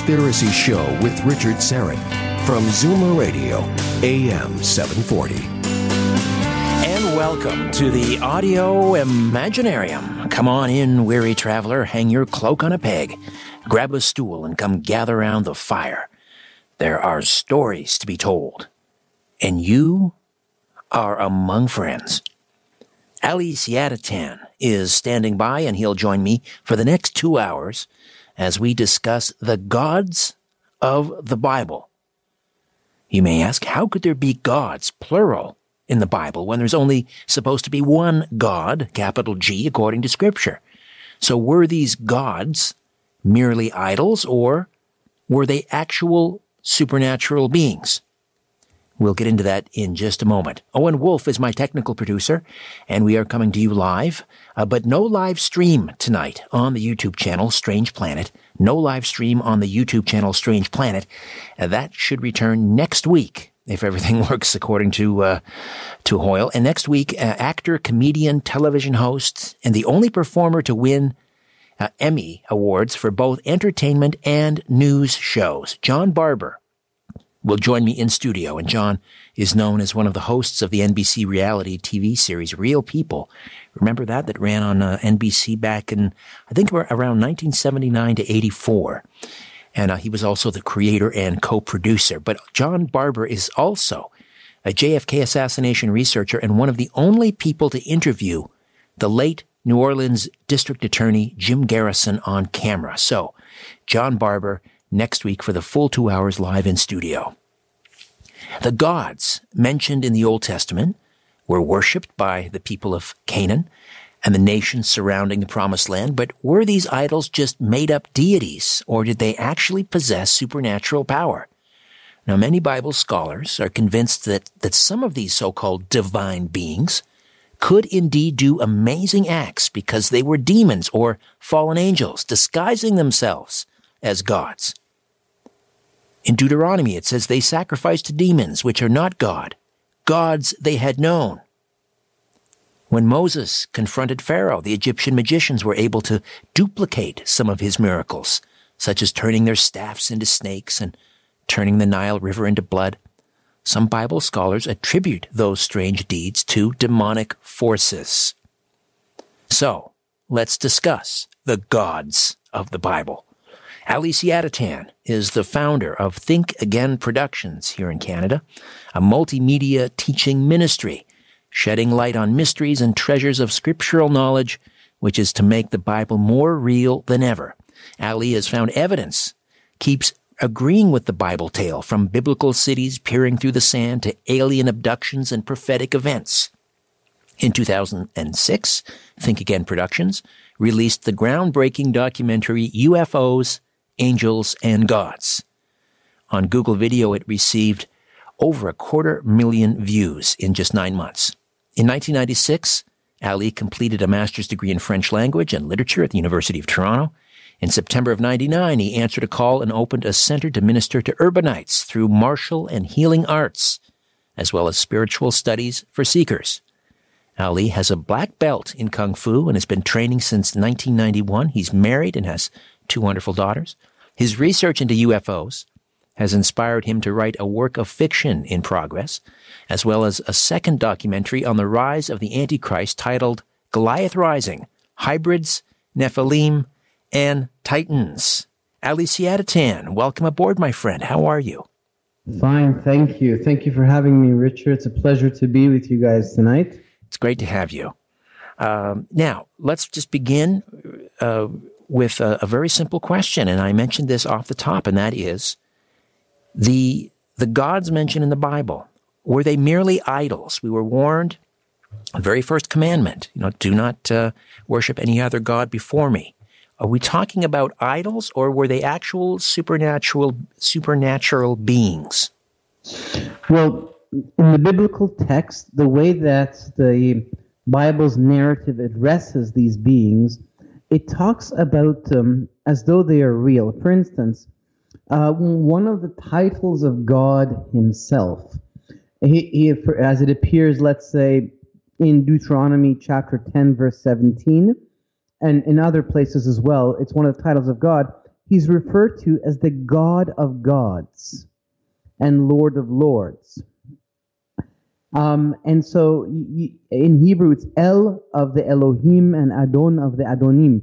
Conspiracy Show with Richard Syrett from Zoomer Radio, AM 740. And welcome to the Audio Imaginarium. Come on in, weary traveler, hang your cloak on a peg, grab a stool, and come gather around the fire. There are stories to be told, and you are among friends. Ali Siadatan is standing by, and he'll join me for the next two hours as we discuss the gods of the Bible. You may ask, how could there be gods, plural, in the Bible when there's only supposed to be one God, capital G, according to Scripture? So were these gods merely idols, or were they actual supernatural beings? We'll get into that in just a moment. Owen Wolf is my technical producer, and we are coming to you live, uh, but no live stream tonight on the YouTube channel Strange Planet. No live stream on the YouTube channel Strange Planet. Uh, that should return next week if everything works according to uh, to Hoyle. And next week, uh, actor, comedian, television host, and the only performer to win uh, Emmy awards for both entertainment and news shows, John Barber will join me in studio. And John is known as one of the hosts of the NBC reality TV series Real People. Remember that? That ran on uh, NBC back in, I think, around 1979 to 84. And uh, he was also the creator and co-producer. But John Barber is also a JFK assassination researcher and one of the only people to interview the late New Orleans District Attorney Jim Garrison on camera. So, John Barber next week for the full two hours live in studio. The gods mentioned in the Old Testament were worshipped by the people of Canaan and the nations surrounding the promised land, but were these idols just made up deities, or did they actually possess supernatural power? Now, many Bible scholars are convinced that, that some of these so-called divine beings could indeed do amazing acts because they were demons or fallen angels disguising themselves as gods. In Deuteronomy, it says they sacrificed to demons, which are not God, gods they had known. When Moses confronted Pharaoh, the Egyptian magicians were able to duplicate some of his miracles, such as turning their staffs into snakes and turning the Nile River into blood. Some Bible scholars attribute those strange deeds to demonic forces. So, let's discuss the gods of the Bible. Ali Siadatan is the founder of Think Again Productions here in Canada, a multimedia teaching ministry shedding light on mysteries and treasures of scriptural knowledge, which is to make the Bible more real than ever. Ali has found evidence, keeps agreeing with the Bible tale from biblical cities peering through the sand to alien abductions and prophetic events. In 2006, Think Again Productions released the groundbreaking documentary UFOs, Angels, and Gods. On Google Video, it received over a quarter million views in just nine months. In 1996, Ali completed a master's degree in French language and literature at the University of Toronto. In September of 99, he answered a call and opened a center to minister to urbanites through martial and healing arts, as well as spiritual studies for seekers. Ali has a black belt in Kung Fu and has been training since 1991. He's married and has two wonderful daughters. His research into UFOs has inspired him to write a work of fiction in progress, as well as a second documentary on the rise of the Antichrist titled Goliath Rising Hybrids, Nephilim, and Titans. Ali Siadatan, welcome aboard, my friend. How are you? Fine, thank you. Thank you for having me, Richard. It's a pleasure to be with you guys tonight. It's great to have you. Um, now, let's just begin uh, with a, a, very simple question, and I mentioned this off the top, and that is the the gods mentioned in the Bible were they merely idols? We were warned, the very first commandment, you know, do not uh, worship any other god before me. Are we talking about idols, or were they actual supernatural supernatural beings? Well, in the biblical text, the way that the Bible's narrative addresses these beings, it talks about them as though they are real. For instance, uh, one of the titles of God Himself, he, he, as it appears, let's say, in Deuteronomy chapter 10, verse 17, and in other places as well, it's one of the titles of God. He's referred to as the God of gods and Lord of lords. Um, and so in Hebrew, it's El of the Elohim and Adon of the Adonim.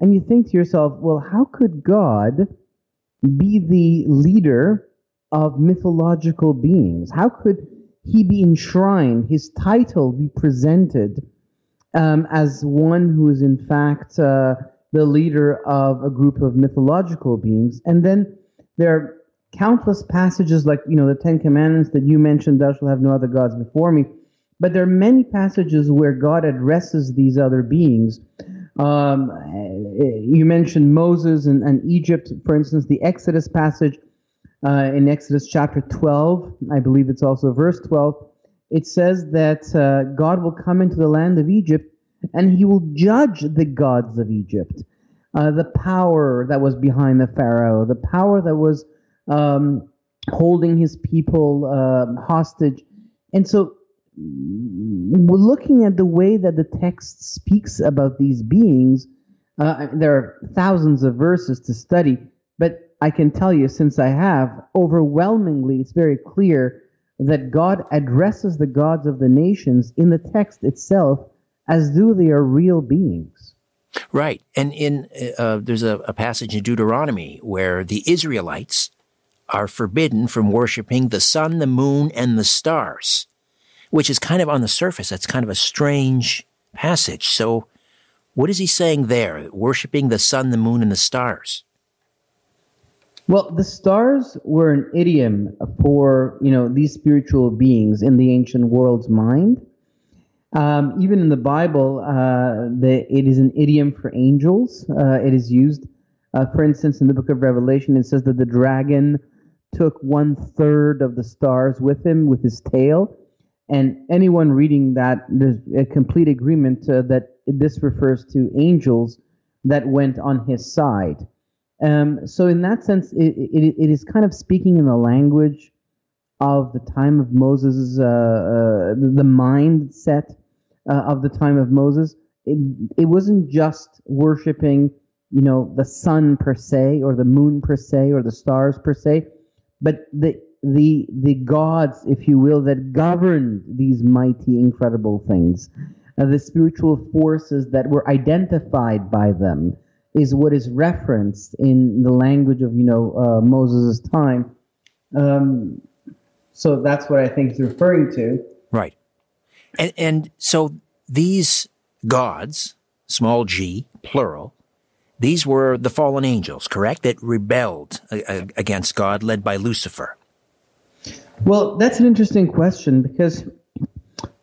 And you think to yourself, well, how could God be the leader of mythological beings? How could he be enshrined, his title be presented um, as one who is in fact uh, the leader of a group of mythological beings? And then there are countless passages like, you know, the Ten Commandments that you mentioned, thou shalt have no other gods before me. But there are many passages where God addresses these other beings. Um, you mentioned Moses and, and, Egypt, for instance, the Exodus passage uh, in Exodus chapter 12, I believe it's also verse 12. It says that uh, God will come into the land of Egypt and he will judge the gods of Egypt. Uh, the power that was behind the Pharaoh, the power that was um, holding his people uh, hostage. And so, looking at the way that the text speaks about these beings, uh, there are thousands of verses to study, but I can tell you, since I have, overwhelmingly, it's very clear that God addresses the gods of the nations in the text itself as though they are real beings. Right. And in uh, there's a, a, passage in Deuteronomy where the Israelites are forbidden from worshiping the sun, the moon, and the stars, which is kind of on the surface. That's kind of a strange passage. So, what is he saying there? Worshipping the sun, the moon, and the stars. Well, the stars were an idiom for you know these spiritual beings in the ancient world's mind. Um, even in the Bible, uh, the, it is an idiom for angels. Uh, it is used, uh, for instance, in the book of Revelation. It says that the dragon took one third of the stars with him with his tail. And anyone reading that, there's a complete agreement uh, that this refers to angels that went on his side. Um, so, in that sense, it, it, it is kind of speaking in the language of the time of Moses, uh, uh, the mindset uh, of the time of Moses. It, it wasn't just worshiping, you know, the sun per se, or the moon per se, or the stars per se but the the the gods, if you will, that governed these mighty, incredible things, uh, the spiritual forces that were identified by them, is what is referenced in the language of you know uh, Moses' time. Um, so that's what I think he's referring to. Right, and and so these gods, small g, plural, these were the fallen angels, correct? That rebelled uh, uh, against God, led by Lucifer. Well, that's an interesting question because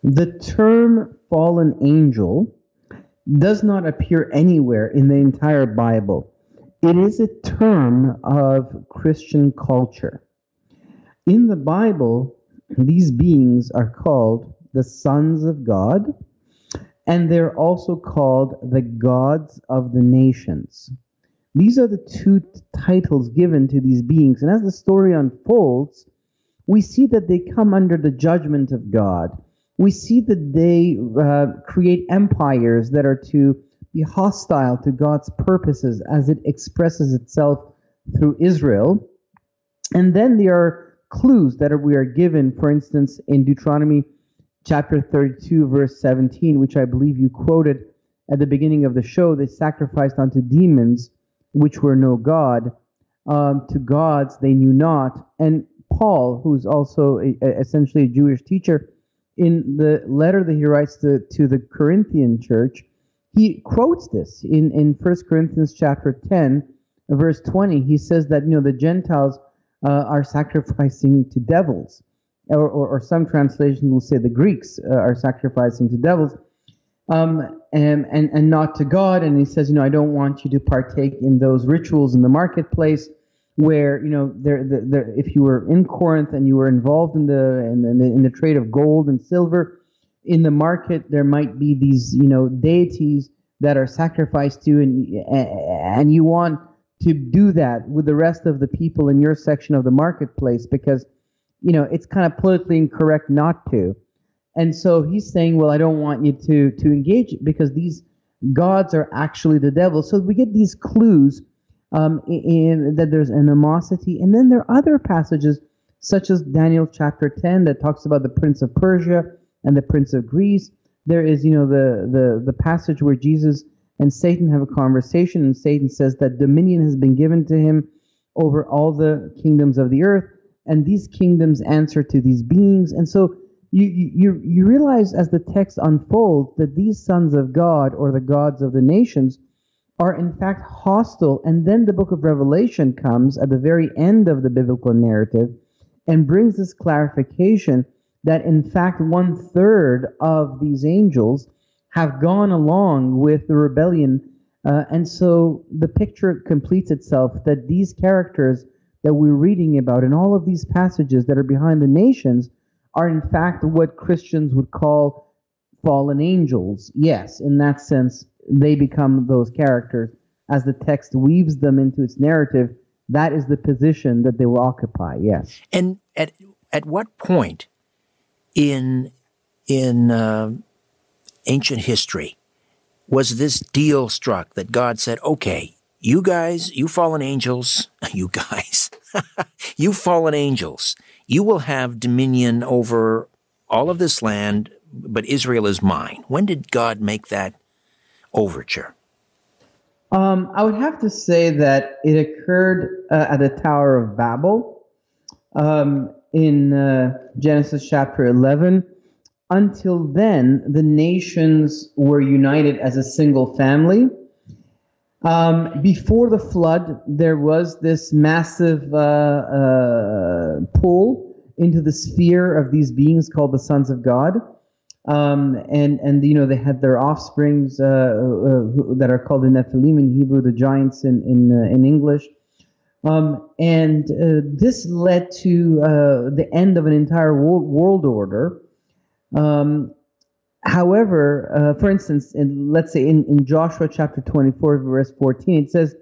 the term fallen angel does not appear anywhere in the entire Bible. It is a term of Christian culture. In the Bible, these beings are called the sons of God and they're also called the gods of the nations. These are the two t- titles given to these beings, and as the story unfolds, we see that they come under the judgment of God. We see that they uh, create empires that are to be hostile to God's purposes as it expresses itself through Israel. And then there are clues that we are given, for instance, in Deuteronomy chapter 32, verse 17, which I believe you quoted at the beginning of the show. They sacrificed unto demons, which were no God, um, to gods they knew not. And Paul, who's also a, a, essentially a Jewish teacher, in the letter that he writes to, to the Corinthian church, he quotes this in, in 1 Corinthians chapter 10, verse 20. He says that, you know, the Gentiles uh, are sacrificing to devils. Or, or, or, some translations will say the Greeks uh, are sacrificing to devils um, and, and, and not to God. And he says, you know, I don't want you to partake in those rituals in the marketplace where you know there, there, if you were in Corinth and you were involved in the, in the in the trade of gold and silver in the market, there might be these you know deities that are sacrificed to, and and you want to do that with the rest of the people in your section of the marketplace because you know it's kind of politically incorrect not to. And so he's saying, well, I don't want you to to engage because these gods are actually the devil. So we get these clues um, in, that there's animosity. And then there are other passages, such as Daniel chapter 10, that talks about the prince of Persia and the prince of Greece. There is, you know, the, the, the passage where Jesus and Satan have a conversation, and Satan says that dominion has been given to him over all the kingdoms of the earth, and these kingdoms answer to these beings. And so you, you, you realize as the text unfolds that these sons of God, or the gods of the nations, are in fact hostile. And then the book of Revelation comes at the very end of the biblical narrative and brings this clarification that in fact one third of these angels have gone along with the rebellion. Uh, and so the picture completes itself that these characters that we're reading about in all of these passages that are behind the nations are in fact what Christians would call fallen angels. Yes, in that sense, they become those characters as the text weaves them into its narrative. That is the position that they will occupy. Yes. And at at what point in in uh, ancient history was this deal struck that God said, "Okay, you guys, you fallen angels, you guys, you fallen angels, you will have dominion over all of this land, but Israel is mine." When did God make that overture? Um, I would have to say that it occurred uh, at the Tower of Babel um, in uh, Genesis chapter 11. Until then, the nations were united as a single family. Um, before the flood, there was this massive uh, uh pull into the sphere of these beings called the sons of God um, and and you know they had their offsprings uh, uh, that are called the Nephilim in Hebrew, the giants in in uh, in English, um, and uh, this led to the end of an entire world, world order. Um, however, uh, for instance, in, let's say in, in Joshua chapter 24, verse 14, it says,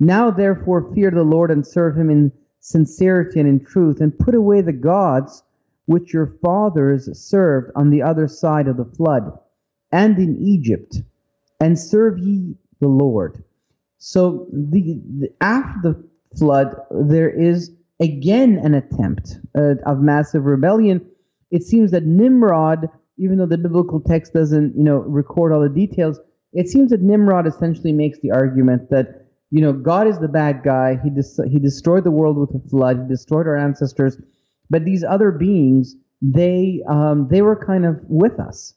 "Now therefore fear the Lord and serve Him in sincerity and in truth, and put away the gods." which your fathers served on the other side of the flood, and in Egypt, and serve ye the Lord. So the, the after the flood, there is again an attempt uh, of massive rebellion. It seems that Nimrod, even though the biblical text doesn't, you know, record all the details, it seems that Nimrod essentially makes the argument that you know God is the bad guy. He dis- he destroyed the world with a flood. He destroyed our ancestors but these other beings, they um, they were kind of with us,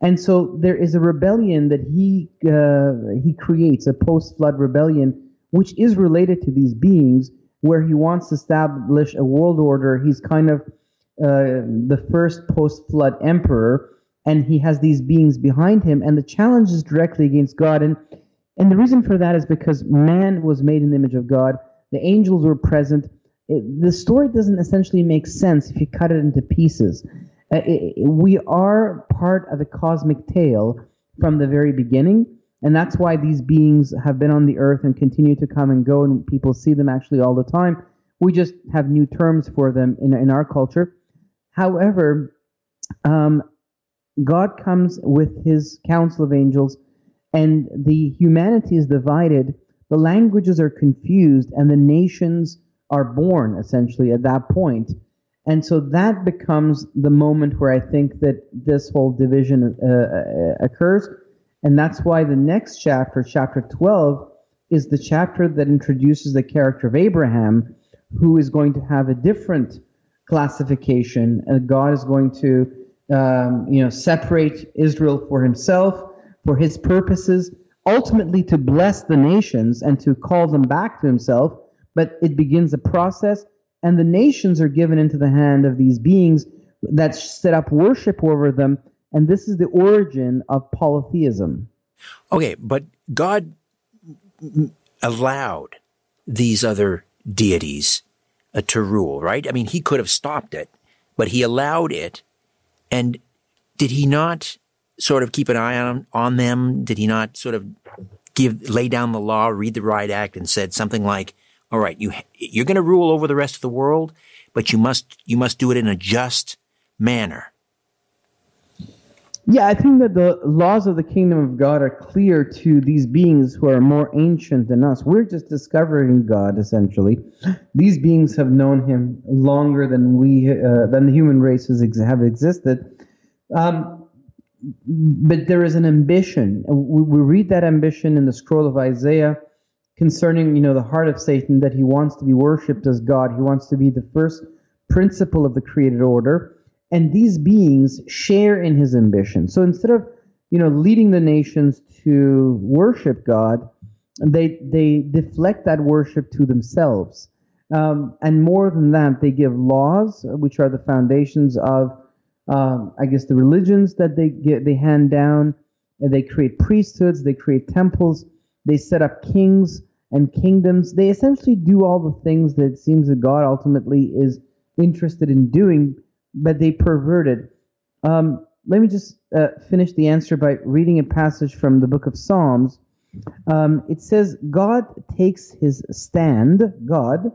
and so there is a rebellion that he uh, he creates a post flood rebellion, which is related to these beings, where he wants to establish a world order. He's kind of uh, the first post flood emperor, and he has these beings behind him, and the challenge is directly against God. And and the reason for that is because man was made in the image of God. The angels were present it, the story doesn't essentially make sense if you cut it into pieces. Uh, it, we are part of a cosmic tale from the very beginning, and that's why these beings have been on the earth and continue to come and go, and people see them actually all the time. We just have new terms for them in, in our culture. However, um, God comes with his council of angels, and the humanity is divided the languages are confused and the nations are born essentially at that point. And so that becomes the moment where I think that this whole division uh, uh occurs. And that's why the next chapter, chapter 12, is the chapter that introduces the character of Abraham, who is going to have a different classification. And God is going to, um, you know, separate Israel for himself, for his purposes, ultimately to bless the nations and to call them back to himself. But it begins a process, and the nations are given into the hand of these beings that set up worship over them and this is the origin of polytheism. Okay, but God allowed these other deities uh, to rule, right? I mean, he could have stopped it, but he allowed it. And did he not sort of keep an eye on, on them? Did he not sort of give, lay down the law, read the Riot Act and said something like, all right, you, you're going to rule over the rest of the world, but you must, you must do it in a just manner. Yeah, I think that the laws of the kingdom of God are clear to these beings who are more ancient than us. We're just discovering God, essentially. These beings have known Him longer than we, uh, than the human races ex- have existed. Um, but there is an ambition. We, we read that ambition in the scroll of Isaiah concerning, you know, the heart of Satan that he wants to be worshipped as God. He wants to be the first principle of the created order and these beings share in his ambition. So instead of you know leading the nations to worship God, they they deflect that worship to themselves. Um, and more than that, they give laws, which are the foundations of, um, I guess, the religions that they get, they hand down. And they create priesthoods, they create temples, they set up kings and kingdoms. They essentially do all the things that it seems that God ultimately is interested in doing but they perverted. Um, let me just uh, finish the answer by reading a passage from the book of Psalms. Um, it says, God takes his stand, God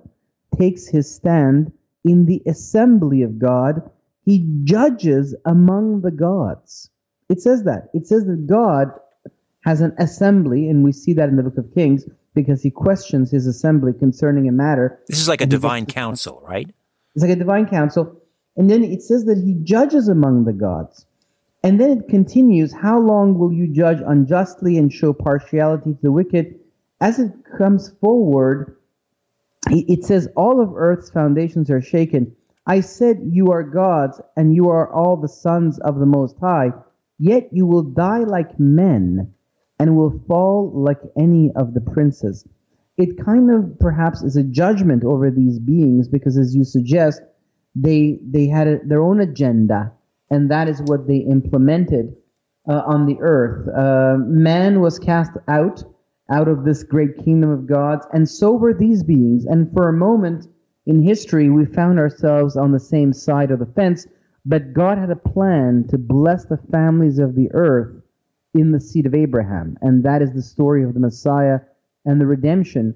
takes his stand in the assembly of God. He judges among the gods. It says that. It says that God has an assembly, and we see that in the book of Kings because he questions his assembly concerning a matter. This is like a divine council, right? It's like a divine council. And then it says that he judges among the gods. And then it continues, How long will you judge unjustly and show partiality to the wicked? As it comes forward, it says, All of earth's foundations are shaken. I said, You are gods, and you are all the sons of the Most High. Yet you will die like men, and will fall like any of the princes. It kind of perhaps is a judgment over these beings, because as you suggest, they they had a, their own agenda, and that is what they implemented uh, on the earth. Uh, man was cast out out of this great kingdom of God, and so were these beings. And for a moment in history, we found ourselves on the same side of the fence. But God had a plan to bless the families of the earth in the seed of Abraham, and that is the story of the Messiah and the redemption,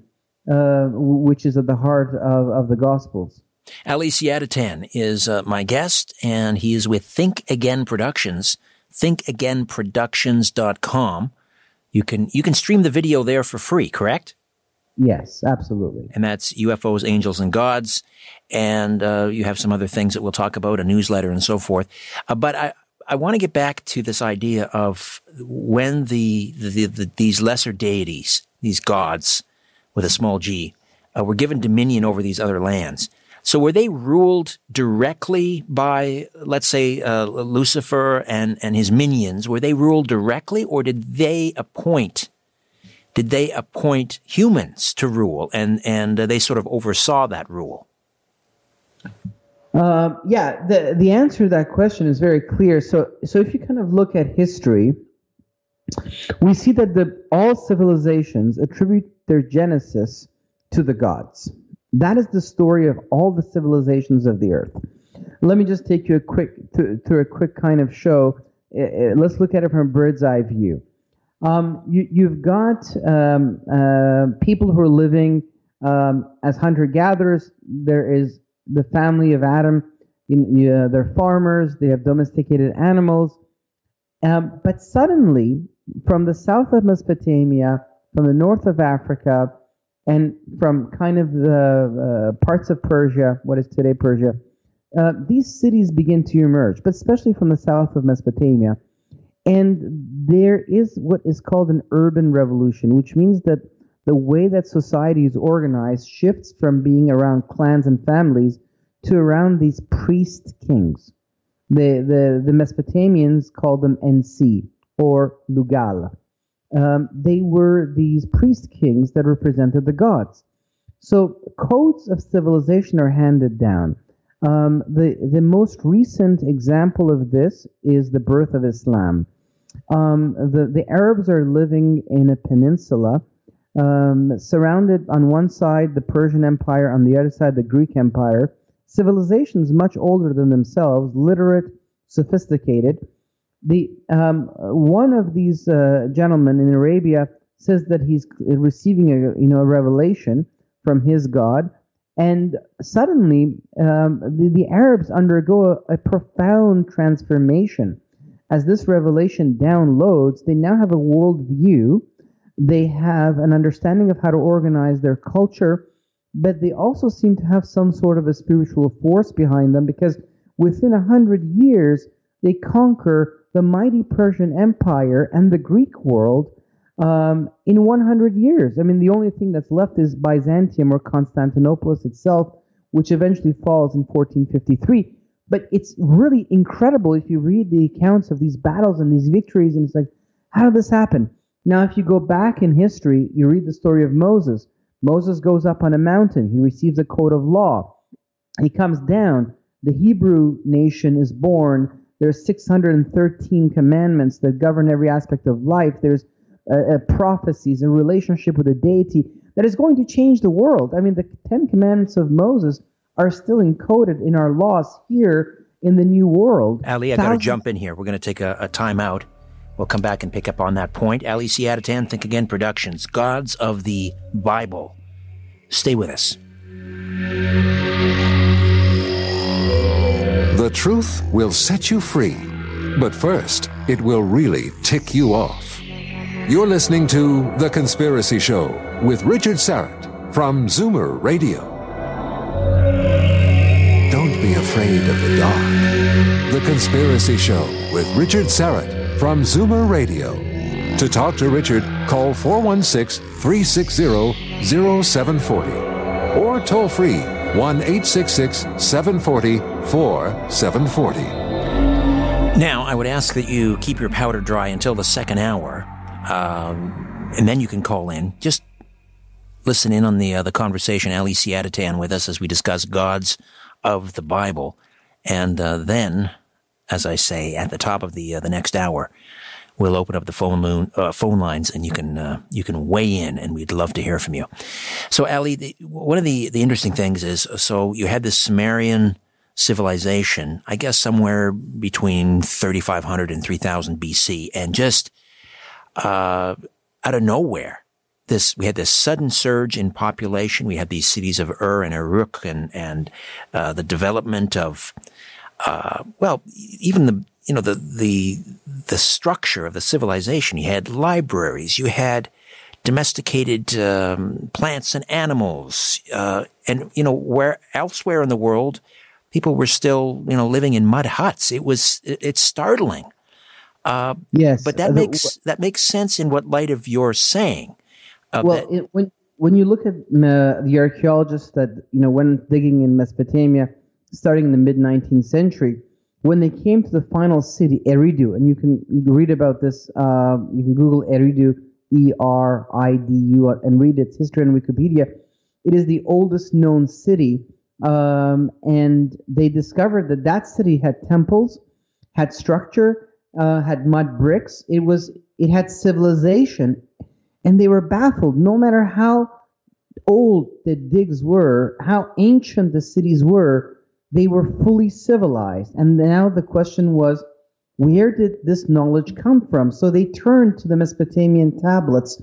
uh, which is at the heart of, of the Gospels. Ali Siadatan is uh, my guest, and he is with Think Again Productions, thinkagainproductions.com. You can, you can stream the video there for free, correct? Yes, absolutely. And that's UFOs, Angels, and Gods. And uh, you have some other things that we'll talk about, a newsletter and so forth. Uh, but I, I want to get back to this idea of when the, the, the, these lesser deities, these gods with a small g, uh, were given dominion over these other lands. So were they ruled directly by, let's say, uh, Lucifer and, and his minions? Were they ruled directly or did they appoint, did they appoint humans to rule and, and uh, they sort of oversaw that rule? Uh, yeah, the, the answer to that question is very clear. So, so if you kind of look at history, we see that the, all civilizations attribute their genesis to the gods. That is the story of all the civilizations of the earth. Let me just take you a quick through a quick kind of show. Let's look at it from a bird's eye view. Um, you, have got um, uh, people who are living um, as hunter gatherers. There is the family of Adam. You, they're farmers. They have domesticated animals. Um, but suddenly, from the south of Mesopotamia from the north of Africa, and from kind of the uh, parts of Persia, what is today Persia, uh, these cities begin to emerge, but especially from the south of Mesopotamia. And there is what is called an urban revolution, which means that the way that society is organized shifts from being around clans and families to around these priest kings. The, the, the Mesopotamians called them Ensi or Lugal. Um, they were these priest kings that represented the gods. So codes of civilization are handed down. Um, the, the most recent example of this is the birth of Islam. Um, the, the Arabs are living in a peninsula um, surrounded on one side the Persian Empire, on the other side the Greek Empire. Civilizations much older than themselves, literate, sophisticated. The um, one of these uh, gentlemen in Arabia says that he's receiving a you know a revelation from his God, and suddenly um, the, the Arabs undergo a, a profound transformation as this revelation downloads. They now have a worldview they have an understanding of how to organize their culture, but they also seem to have some sort of a spiritual force behind them because within a hundred years they conquer the mighty Persian Empire and the Greek world um, in 100 years. I mean, the only thing that's left is Byzantium or Constantinople itself, which eventually falls in 1453. But it's really incredible if you read the accounts of these battles and these victories, and it's like, how did this happen? Now, if you go back in history, you read the story of Moses. Moses goes up on a mountain. He receives a code of law. He comes down. The Hebrew nation is born. There's 613 commandments that govern every aspect of life. There's uh, uh, prophecies, a relationship with a deity that is going to change the world. I mean, the Ten Commandments of Moses are still encoded in our laws here in the New World. Ali, I got to jump in here. We're going to take a, a time out. We'll come back and pick up on that point. Ali Siadatan, Think Again Productions, Gods of the Bible. Stay with us. Truth will set you free, but first, it will really tick you off. You're listening to The Conspiracy Show with Richard Syrett from Zoomer Radio. Don't be afraid of the dark. The Conspiracy Show with Richard Syrett from Zoomer Radio. To talk to Richard, call 416 360 0740 or toll free 1 866 740 4740. Now, I would ask that you keep your powder dry until the second hour, um, and then you can call in. Just listen in on the uh, the conversation, Ali Siadatan, with us as we discuss gods of the Bible, and uh, then as I say, at the top of the uh, the next hour, we'll open up the phone loon, uh, phone lines, and you can uh, you can weigh in, and we'd love to hear from you. So, Ali, the, one of the the interesting things is, so you had this Sumerian civilization, I guess somewhere between 3,500 and 3,000 BC, and just uh, out of nowhere, this we had this sudden surge in population. We had these cities of Ur and Uruk, and and uh, the development of uh, well, even the you know the the the structure of the civilization. You had libraries. You had domesticated um, plants and animals, uh, and you know where elsewhere in the world, people were still you know living in mud huts. It was it, it's startling. Uh, yes, but that uh, makes that makes sense in what light of your saying. Uh, well, that, it, when when you look at the archaeologists that you know when digging in Mesopotamia starting in the mid 19th century, when they came to the final city, Eridu, and you can read about this, uh, you can Google Eridu, E R I D U, and read its history on Wikipedia. It is the oldest known city, um, and they discovered that that city had temples, had structure, uh, had mud bricks. It was it had civilization, and they were baffled. No matter how old the digs were, how ancient the cities were, they were fully civilized. And now the question was, where did this knowledge come from? So they turned to the Mesopotamian tablets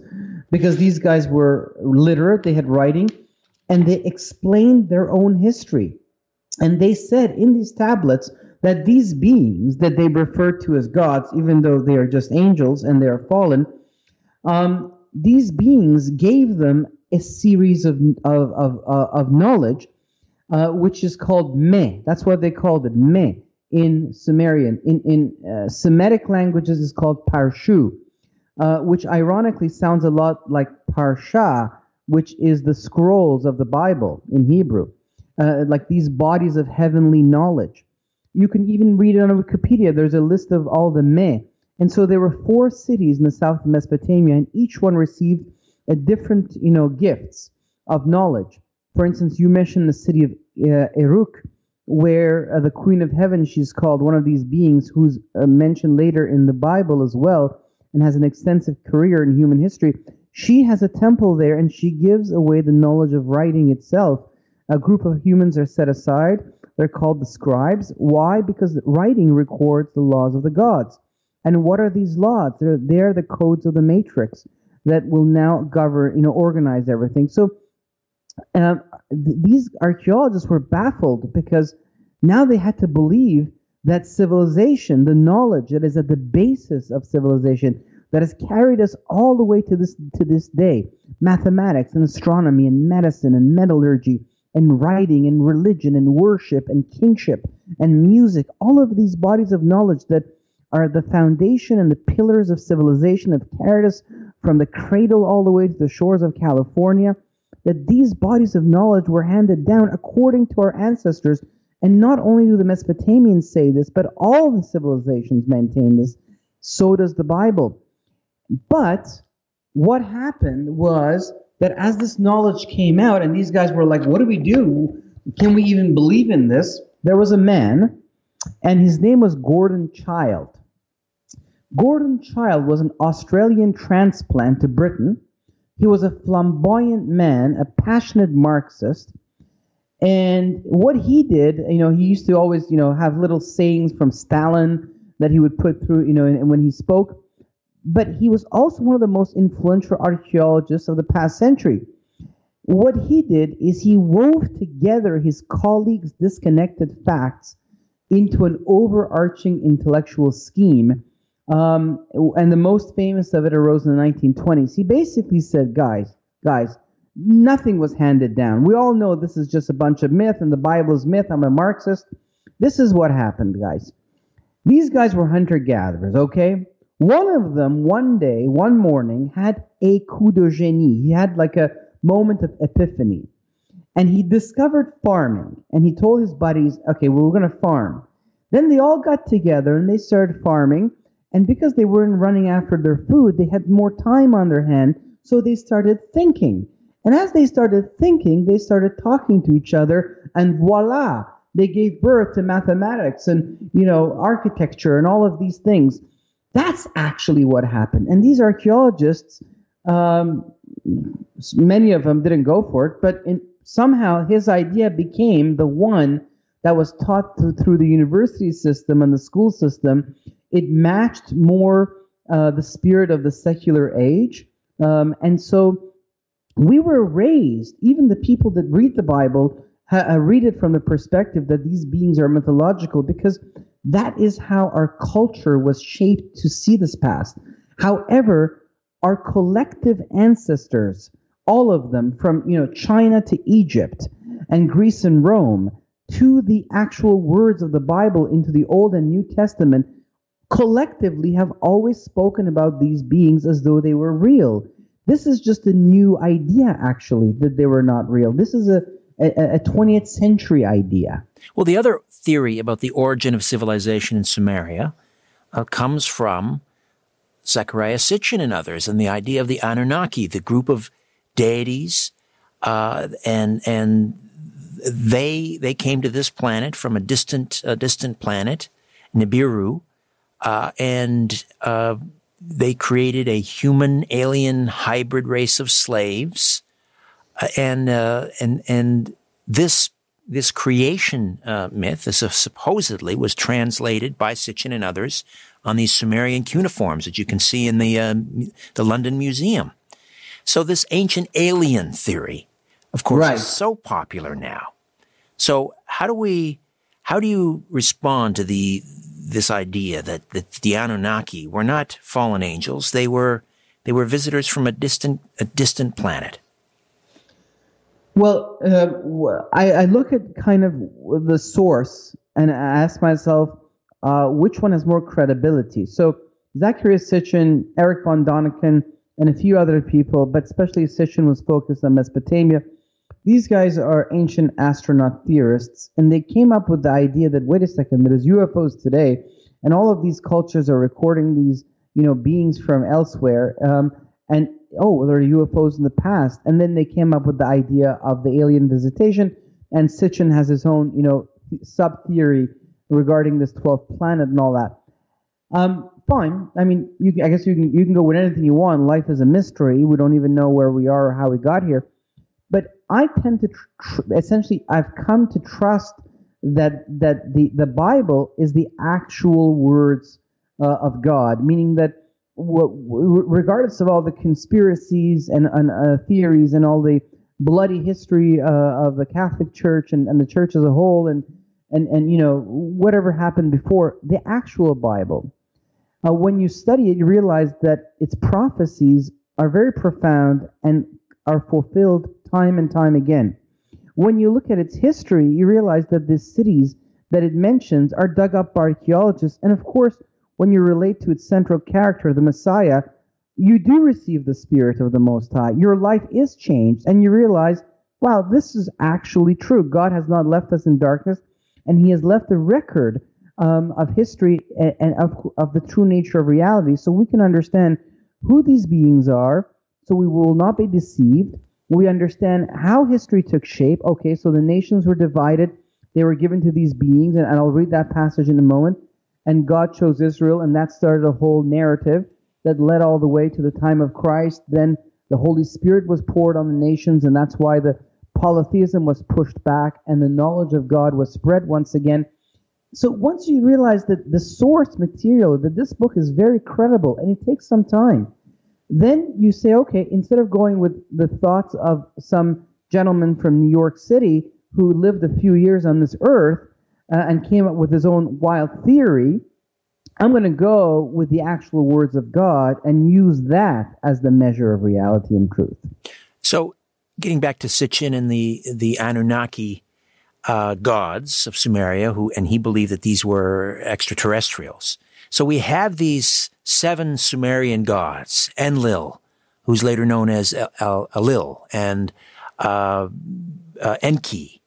because these guys were literate, they had writing, and they explained their own history. And they said in these tablets that these beings that they refer to as gods, even though they are just angels and they are fallen, um, these beings gave them a series of of of, uh, of knowledge, uh, which is called me. That's what they called it, me in Sumerian. In in uh, Semitic languages, is called parshu, uh, which ironically sounds a lot like parsha, which is the scrolls of the Bible in Hebrew, uh, like these bodies of heavenly knowledge. You can even read it on Wikipedia. There's a list of all the me. And so there were four cities in the south of Mesopotamia, and each one received a different, you know, gifts of knowledge. For instance, you mentioned the city of uh, Eruk, where uh, the Queen of Heaven, she's called one of these beings who's uh, mentioned later in the Bible as well, and has an extensive career in human history. She has a temple there, and she gives away the knowledge of writing itself. A group of humans are set aside. They're called the scribes. Why? Because writing records the laws of the gods. And what are these laws? They're, they're the codes of the matrix that will now govern, you know, organize everything. So um, th- these archaeologists were baffled because now they had to believe that civilization, the knowledge that is at the basis of civilization, that has carried us all the way to this to this day, mathematics and astronomy and medicine and metallurgy and writing and religion and worship and kingship and music, all of these bodies of knowledge that are the foundation and the pillars of civilization have carried us from the cradle all the way to the shores of California, that these bodies of knowledge were handed down according to our ancestors. And not only do the Mesopotamians say this, but all the civilizations maintain this. So does the Bible. But what happened was that as this knowledge came out, and these guys were like, what do we do? Can we even believe in this? There was a man, and his name was Gordon Childe. Gordon Childe was an Australian transplant to Britain. He was a flamboyant man, a passionate Marxist. And what he did, you know, he used to always, you know, have little sayings from Stalin that he would put through, you know, and when he spoke. But he was also one of the most influential archaeologists of the past century. What he did is he wove together his colleagues' disconnected facts into an overarching intellectual scheme um, and the most famous of it arose in the 1920s. He basically said, guys, guys, nothing was handed down. We all know this is just a bunch of myth and the Bible is myth. I'm a Marxist. This is what happened, guys. These guys were hunter gatherers, okay? One of them, one day, one morning, had a coup de génie. He had like a moment of epiphany. And he discovered farming. And he told his buddies, okay, well, we're going to farm. Then they all got together and they started farming. And because they weren't running after their food, they had more time on their hand, so they started thinking. And as they started thinking, they started talking to each other, and voila, they gave birth to mathematics and, you know, architecture and all of these things. That's actually what happened. And these archaeologists, um, many of them didn't go for it, but in, somehow his idea became the one that was taught through, through the university system and the school system it matched more uh, the spirit of the secular age. Um, and so we were raised, even the people that read the Bible ha- uh, read it from the perspective that these beings are mythological because that is how our culture was shaped to see this past. However, our collective ancestors, all of them from you know China to Egypt and Greece and Rome to the actual words of the Bible into the Old and New Testament collectively have always spoken about these beings as though they were real. This is just a new idea, actually, that they were not real. This is a, a, a 20th century idea. Well, the other theory about the origin of civilization in Sumeria uh, comes from Zecharia Sitchin and others, and the idea of the Anunnaki, the group of deities, uh, and and they they came to this planet from a distant a distant planet, Nibiru, uh, and uh, they created a human alien hybrid race of slaves, uh, and uh, and and this this creation uh, myth, this supposedly was translated by Sitchin and others on these Sumerian cuneiforms that you can see in the the London Museum. So this ancient alien theory, of course, right. is so popular now. So how do we how do you respond to the this idea that, that the Anunnaki were not fallen angels. They were, They were visitors from a distant, a distant planet. Well, uh, I, I, look at kind of the source and I ask myself, uh, which one has more credibility? So Zacharias Sitchin, Erich von Däniken, and a few other people, but especially Sitchin was focused on Mesopotamia. These guys are ancient astronaut theorists, and they came up with the idea that wait a second, there's UFOs today, and all of these cultures are recording these, you know, beings from elsewhere. Um, and oh, there are UFOs in the past. And then they came up with the idea of the alien visitation. And Sitchin has his own, you know, sub theory regarding this 12th planet and all that. Um, fine. I mean, you, I guess you can you can go with anything you want. Life is a mystery. We don't even know where we are or how we got here. I tend to tr- essentially, I've come to trust that that the the Bible is the actual words uh, of God, meaning that regardless of all the conspiracies and, and uh, theories and all the bloody history uh, of the Catholic Church and, and the church as a whole and, and, and you know whatever happened before the actual Bible. Uh, when you study it, you realize that its prophecies are very profound and are fulfilled time and time again. When you look at its history, you realize that the cities that it mentions are dug up by archaeologists, and of course, when you relate to its central character, the Messiah, you do receive the Spirit of the Most High. Your life is changed, and you realize, wow, this is actually true. God has not left us in darkness, and He has left a record um, of history and, and of, of the true nature of reality so we can understand who these beings are, so we will not be deceived. We understand how history took shape. Okay, so the nations were divided, they were given to these beings, and, and I'll read that passage in a moment and God chose Israel, and that started a whole narrative that led all the way to the time of Christ. Then the Holy Spirit was poured on the nations, and that's why the polytheism was pushed back and the knowledge of God was spread once again. So once you realize that the source material, that this book is very credible and it takes some time, then you say, okay, instead of going with the thoughts of some gentleman from New York City who lived a few years on this earth, uh, and came up with his own wild theory. I'm going to go with the actual words of God and use that as the measure of reality and truth. So, getting back to Sitchin and the the Anunnaki uh, gods of Sumeria, who and he believed that these were extraterrestrials. So we have these seven Sumerian gods: Enlil, who's later known as El- Elil, and uh, uh, Enki,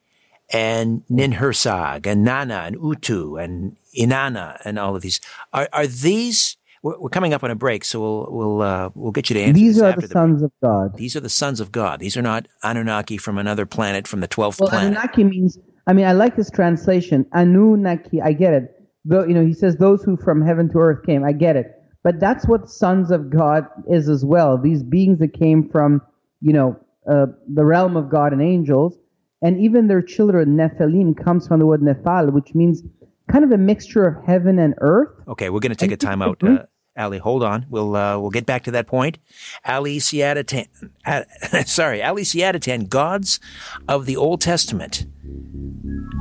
and Ninhursag and Nanna and Utu and Inanna and all of these. Are, are these? We're, we're coming up on a break, so we'll we'll uh, we'll get you to answer. These are the, the sons break. of God. These are the sons of God. These are not Anunnaki from another planet from the twelfth well, planet. Anunnaki means. I mean, I like this translation. Anunnaki. I get it. Though you know, he says those who from heaven to earth came. I get it. But that's what sons of God is as well. These beings that came from, you know, uh, the realm of God and angels and even their children, Nephilim, comes from the word Nephal, which means kind of a mixture of heaven and earth. Okay, we're going to take a time out. Uh, Ali, hold on. We'll uh, we'll get back to that point. Ali Siadatan, uh, sorry, Ali Siadatan, gods of the Old Testament.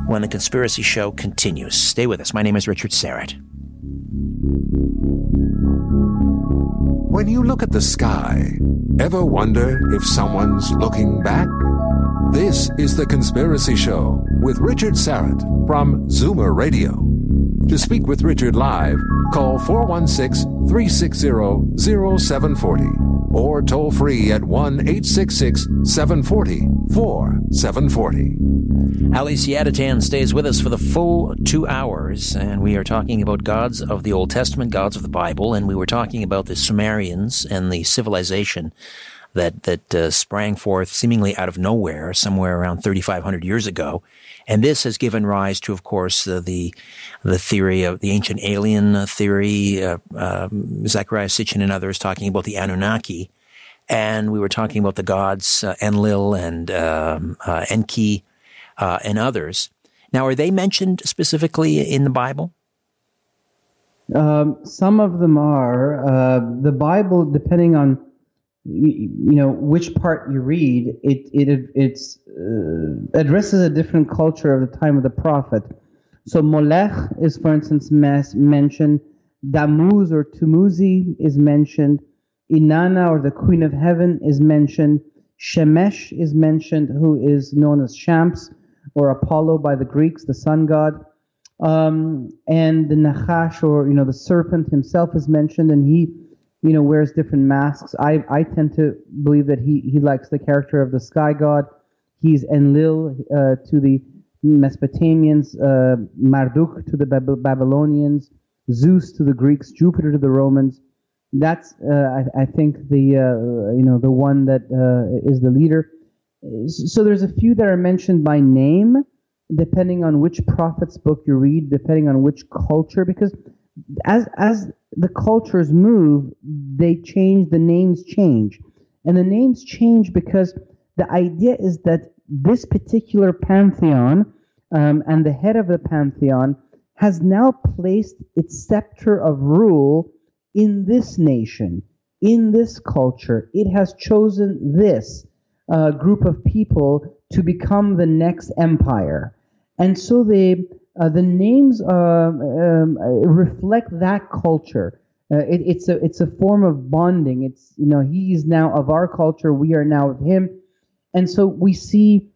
When the conspiracy show continues, stay with us. My name is Richard Syrett. When you look at the sky, ever wonder if someone's looking back? This is The Conspiracy Show with Richard Syrett from Zoomer Radio. To speak with Richard live, call 416 360 0740 or toll free at 1 866 740 4740. Ali Siadatan stays with us for the full two hours, and we are talking about gods of the Old Testament, gods of the Bible, and we were talking about the Sumerians and the civilization that that uh, sprang forth seemingly out of nowhere somewhere around 3,500 years ago, and this has given rise to, of course, uh, the the theory of the ancient alien theory. Uh, um, Zecharia Sitchin and others talking about the Anunnaki, and we were talking about the gods uh, Enlil and um, uh, Enki uh, and others. Now, are they mentioned specifically in the Bible? Um, some of them are. Uh, the Bible, depending on you, know which part you read, it it it's uh, addresses a different culture of the time of the prophet. So Molech is, for instance, mentioned. Damuz or Tumuzi is mentioned. Inanna, or the Queen of Heaven, is mentioned. Shemesh is mentioned, who is known as Shams or Apollo by the Greeks, the sun god. Um, and the Nachash, or you know, the serpent himself, is mentioned, and he, you know, wears different masks. I I tend to believe that he he likes the character of the sky god. He's Enlil uh, to the Mesopotamians, uh, Marduk to the Bab- Babylonians, Zeus to the Greeks, Jupiter to the Romans. That's uh, I, I, think the uh, you know the one that uh, is the leader. So there's a few that are mentioned by name depending on which prophet's book you read, depending on which culture, because as as the cultures move, they change. The names change, and the names change because the idea is that this particular pantheon um, and the head of the pantheon has now placed its scepter of rule in this nation, in this culture. It has chosen this uh, group of people to become the next empire and so they uh, the names uh, um, reflect that culture. Uh, it, it's a it's a form of bonding. It's you know he is now of our culture, we are now of him, and so we see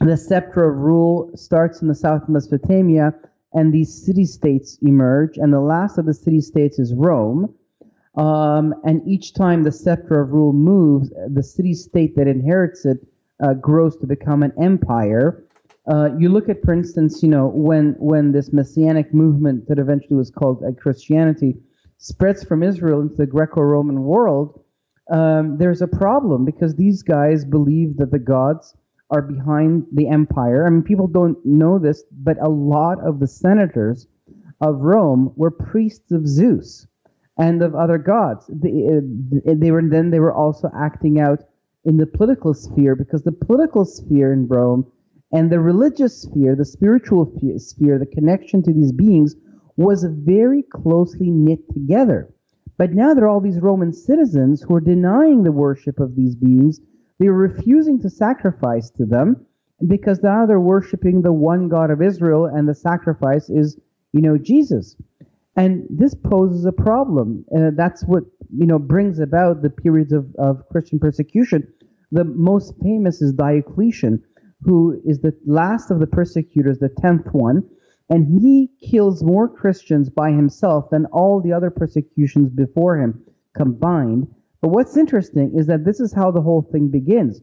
the scepter of rule starts in the south of Mesopotamia, and these city states emerge, and the last of the city states is Rome. Um, and each time the scepter of rule moves, the city state that inherits it uh, grows to become an empire. Uh, you look at, for instance, you know, when when this messianic movement that eventually was called uh, Christianity spreads from Israel into the Greco-Roman world, um, there's a problem because these guys believe that the gods are behind the empire. I mean, people don't know this, but a lot of the senators of Rome were priests of Zeus and of other gods. They, uh, they were then they were also acting out in the political sphere because the political sphere in Rome and the religious sphere, the spiritual sphere, the connection to these beings was very closely knit together. But now there are all these Roman citizens who are denying the worship of these beings. They're refusing to sacrifice to them because now they're worshiping the one God of Israel, and the sacrifice is, you know, Jesus. And this poses a problem. Uh, that's what, you know, brings about the periods of, of Christian persecution. The most famous is Diocletian who is the last of the persecutors, the tenth one, and he kills more Christians by himself than all the other persecutions before him combined. But what's interesting is that this is how the whole thing begins.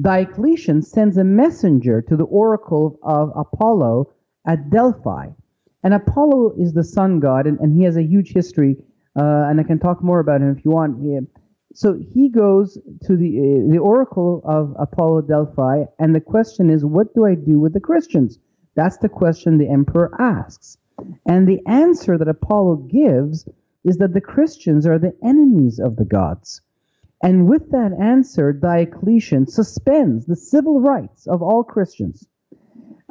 Diocletian sends a messenger to the oracle of Apollo at Delphi. And Apollo is the sun god, and, and he has a huge history, uh, and I can talk more about him if you want so he goes to the uh, the oracle of Apollo Delphi, and the question is, what do I do with the Christians? That's the question the emperor asks, and the answer that Apollo gives is that the Christians are the enemies of the gods. And with that answer, Diocletian suspends the civil rights of all Christians.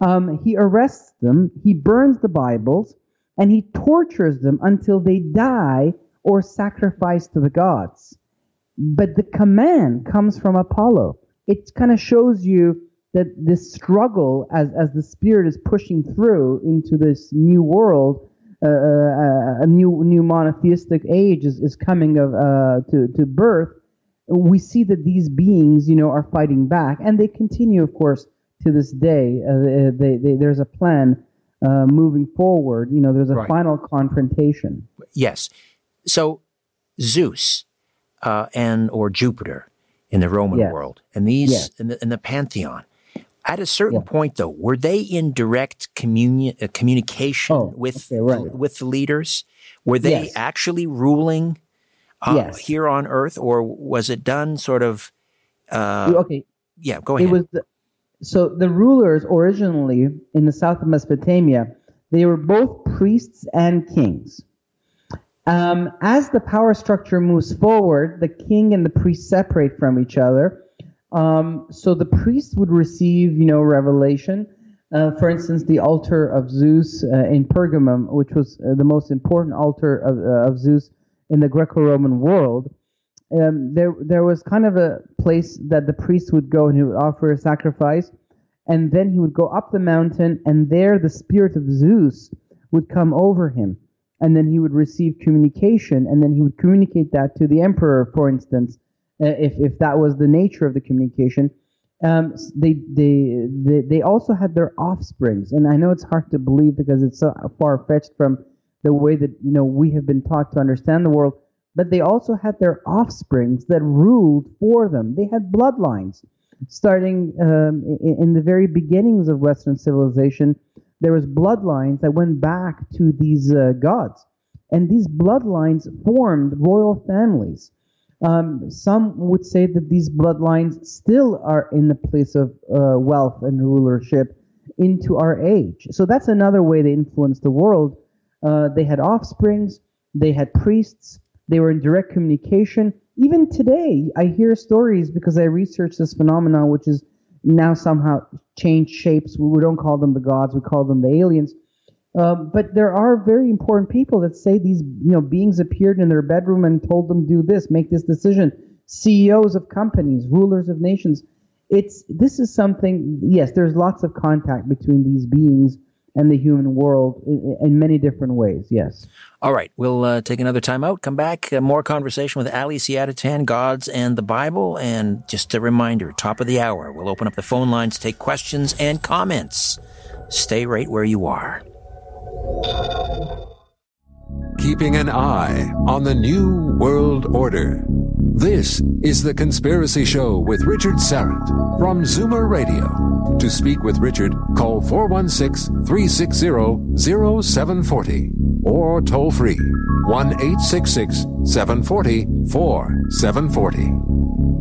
Um, he arrests them, he burns the Bibles, and he tortures them until they die or sacrifice to the gods. But the command comes from Apollo. It kind of shows you that this struggle as, as the spirit is pushing through into this new world, uh, uh, a new new monotheistic age is, is coming of uh, to, to birth. We see that these beings, you know, are fighting back, and they continue, of course, to this day. Uh, they, they, there's a plan uh, moving forward. You know, there's a right. final confrontation. Yes. So Zeus, uh, and or Jupiter in the Roman yes. world, and these yes. in, the, in the pantheon. At a certain yeah. point, though, were they in direct communion, uh, communication oh, with okay, right. with the leaders? Were they yes. actually ruling uh, here on Earth, or was it done sort of? Uh, okay. Yeah, go ahead. It was the, so the rulers originally in the south of Mesopotamia, they were both priests and kings. Um, as the power structure moves forward, the king and the priest separate from each other. Um, so the priest would receive, you know, revelation. Uh, for instance, the altar of Zeus uh, in Pergamum, which was uh, the most important altar of, uh, of Zeus in the Greco-Roman world, um, there there was kind of a place that the priest would go and he would offer a sacrifice, and then he would go up the mountain, and there the spirit of Zeus would come over him and then he would receive communication, and then he would communicate that to the emperor, for instance, uh, if if that was the nature of the communication. Um, they, they they they also had their offsprings, and I know it's hard to believe because it's so far fetched from the way that you know we have been taught to understand the world. But they also had their offsprings that ruled for them. They had bloodlines, starting um, in, in the very beginnings of Western civilization there was bloodlines that went back to these uh, gods, and these bloodlines formed royal families. Um, some would say that these bloodlines still are in the place of uh, wealth and rulership into our age. So that's another way they influenced the world. Uh, they had offsprings, they had priests, they were in direct communication. Even today, I hear stories because I research this phenomenon, which is now somehow change shapes. We don't call them the gods; we call them the aliens. Uh, but there are very important people that say these you know beings appeared in their bedroom and told them do this, make this decision. CEOs of companies, rulers of nations. It's this is something. Yes, there's lots of contact between these beings and the human world in, in many different ways. Yes. All right, we'll uh, take another time out. Come back. Uh, more conversation with Ali Siadatan, Gods and the Bible. And just a reminder, top of the hour, we'll open up the phone lines, take questions and comments. Stay right where you are. Keeping an eye on the New World Order. This is The Conspiracy Show with Richard Syrett from Zoomer Radio. To speak with Richard, call 416 360 0740 or toll free 1 866 740 4740.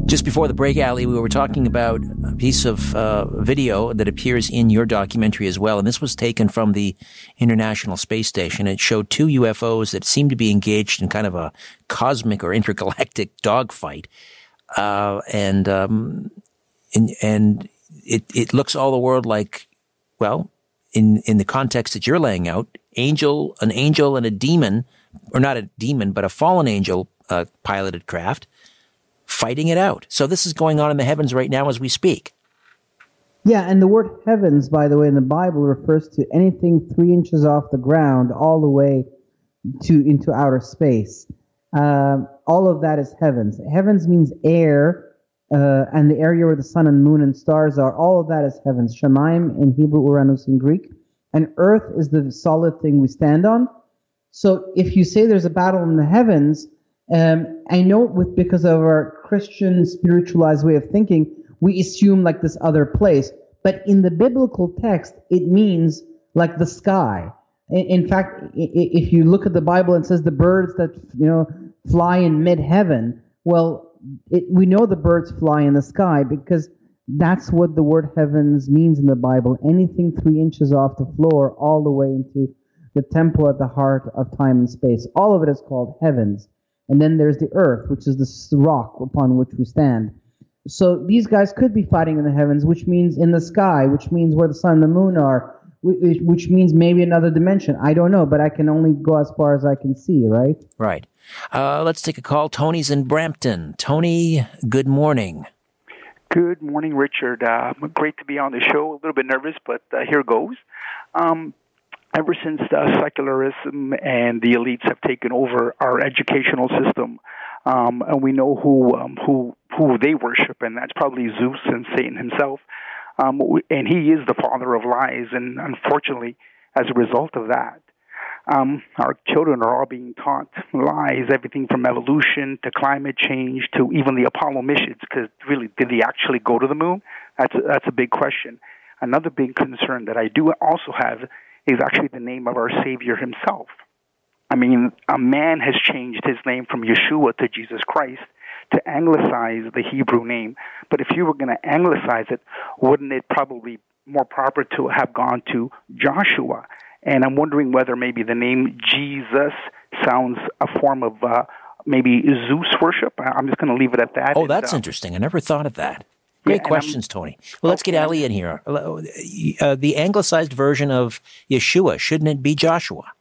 Just before the break, Ali, we were talking about a piece of uh, video that appears in your documentary as well. And this was taken from the International Space Station. It showed two UFOs that seemed to be engaged in kind of a cosmic or intergalactic dogfight. Uh, and, um, and, and it, it looks all the world like, well, in, in the context that you're laying out, angel, an angel and a demon, or not a demon, but a fallen angel uh, piloted craft fighting it out. So this is going on in the heavens right now as we speak. Yeah, and the word heavens, by the way, in the Bible refers to anything three inches off the ground all the way to into outer space. Um, all of that is heavens. Heavens means air, uh, and the area where the sun and moon and stars are. All of that is heavens. Shemaim in Hebrew, Uranus in Greek, and earth is the solid thing we stand on. So if you say there's a battle in the heavens, um, I know with because of our Christian spiritualized way of thinking, we assume like this other place. But in the biblical text, it means like the sky. In, in fact, if you look at the Bible, and says the birds that you know fly in mid-heaven. Well, it, we know the birds fly in the sky because that's what the word heavens means in the Bible. Anything three inches off the floor, all the way into the temple at the heart of time and space. All of it is called heavens. And then there's the earth, which is the rock upon which we stand. So these guys could be fighting in the heavens, which means in the sky, which means where the sun and the moon are, which means maybe another dimension. I don't know, but I can only go as far as I can see, right? Right. Uh, let's take a call. Tony's in Brampton. Tony, good morning. Good morning, Richard. Uh, great to be on the show. A little bit nervous, but uh, here goes. Um, ever since uh, secularism and the elites have taken over our educational system, um, and we know who um, who who they worship, and that's probably Zeus and Satan himself. Um, and he is the father of lies, and unfortunately, as a result of that, um, our children are all being taught lies, everything from evolution to climate change to even the Apollo missions. Because really, did they actually go to the moon? That's that's a big question. Another big concern that I do also have is actually the name of our Savior himself. I mean, a man has changed his name from Yeshua to Jesus Christ to anglicize the Hebrew name. But if you were going to anglicize it, wouldn't it probably more proper to have gone to Joshua? And I'm wondering whether maybe the name Jesus sounds a form of uh, maybe Zeus worship. I'm just going to leave it at that. Oh, that's uh, interesting. I never thought of that. Great yeah, questions, Tony. Well, let's get Ali in here. Uh, the anglicized version of Yeshua, shouldn't it be Joshua?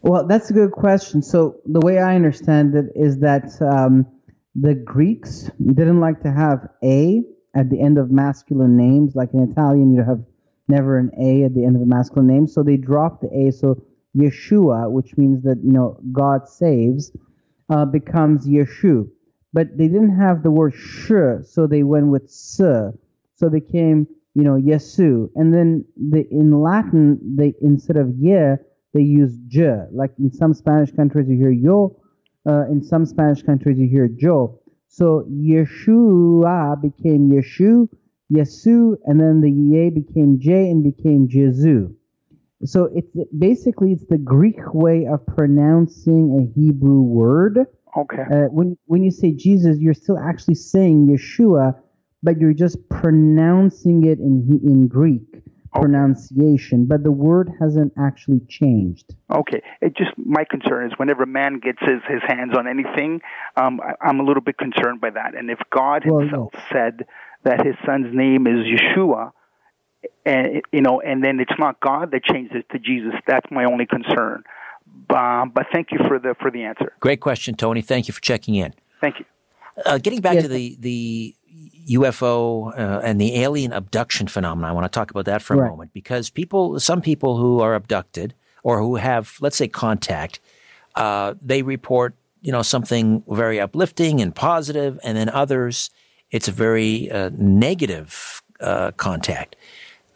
Well, that's a good question. So, the way I understand it is that um, the Greeks didn't like to have A at the end of masculine names. Like in Italian, you have never an A at the end of a masculine name. So, they dropped the A. So, Yeshua, which means that you know God saves, uh, becomes Yeshu. But they didn't have the word sh, so they went with s, so it became you know Yesu. And then the in Latin they instead of ye they use j. Like in some Spanish countries you hear yo, uh, in some Spanish countries you hear jo. So Yeshua became Yeshu, Yesu, and then the ye became J and became Jesu. So it's basically it's the Greek way of pronouncing a Hebrew word. Okay. Uh, when when you say Jesus, you're still actually saying Yeshua, but you're just pronouncing it in in Greek pronunciation, but the word hasn't actually changed. Okay. It just my concern is whenever man gets his, his hands on anything, um, I, am a little bit concerned by that. And if God Himself well, said that His Son's name is Yeshua, and you know, and then it's not God that changes it to Jesus, that's my only concern. Um, but thank you for the for the answer. Great question, Tony. Thank you for checking in. Thank you. Uh, getting back yes. to the the UFO uh, and the alien abduction phenomenon. I want to talk about that for a right. moment because people, some people who are abducted or who have, let's say, contact, uh, they report, you know, something very uplifting and positive, and then others, it's a very uh, negative uh, contact.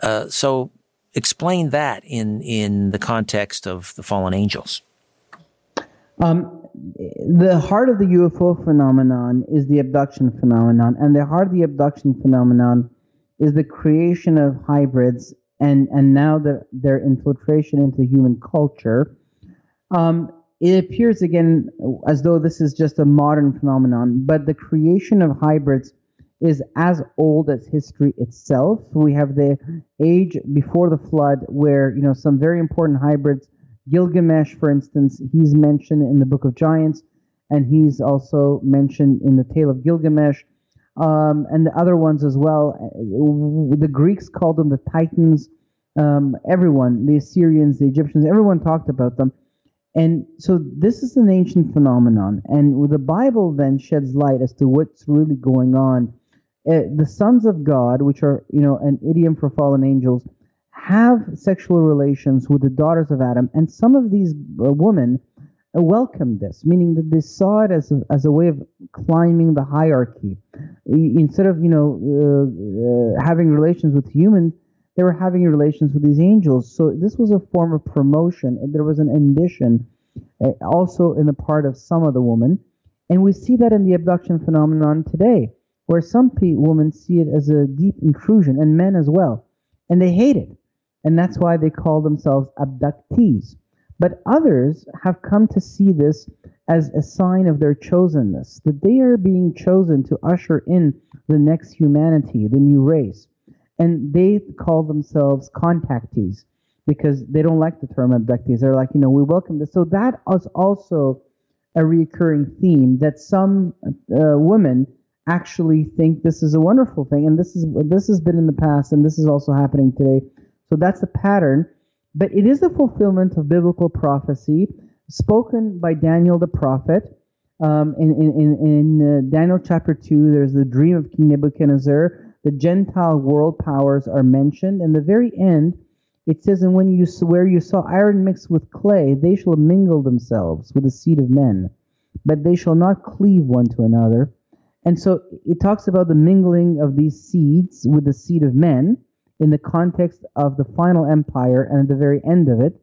Uh, so, explain that in in the context of the fallen angels. Um, the heart of the UFO phenomenon is the abduction phenomenon, and the heart of the abduction phenomenon is the creation of hybrids and and now the, their infiltration into human culture. Um, it appears again as though this is just a modern phenomenon, but the creation of hybrids is as old as history itself. We have the age before the flood, where you know some very important hybrids Gilgamesh, for instance, he's mentioned in the Book of Giants, and he's also mentioned in the Tale of Gilgamesh, um, and the other ones as well. The Greeks called them the Titans. Um, everyone, the Assyrians, the Egyptians, everyone talked about them. And so this is an ancient phenomenon, and the Bible then sheds light as to what's really going on. Uh, the sons of God, which are you know an idiom for fallen angels, have sexual relations with the daughters of Adam, and some of these uh, women uh, welcomed this, meaning that they saw it as a, as a way of climbing the hierarchy. Instead of you know uh, uh, having relations with humans, they were having relations with these angels. So this was a form of promotion, and there was an ambition also in the part of some of the women, and we see that in the abduction phenomenon today, where some women see it as a deep intrusion, and men as well, and they hate it and that's why they call themselves abductees. But others have come to see this as a sign of their chosenness, that they are being chosen to usher in the next humanity, the new race. And they call themselves contactees because they don't like the term abductees. They're like, you know, we welcome this. So that is also a recurring theme that some uh, women actually think this is a wonderful thing, and this is this has been in the past, and this is also happening today so that's the pattern. But it is the fulfillment of biblical prophecy spoken by Daniel the prophet. Um, in in, in, in uh, Daniel chapter 2, there's the dream of King Nebuchadnezzar. The Gentile world powers are mentioned. And the very end, it says, And when you where you saw iron mixed with clay, they shall mingle themselves with the seed of men, but they shall not cleave one to another. And so it talks about the mingling of these seeds with the seed of men in the context of the final empire and at the very end of it.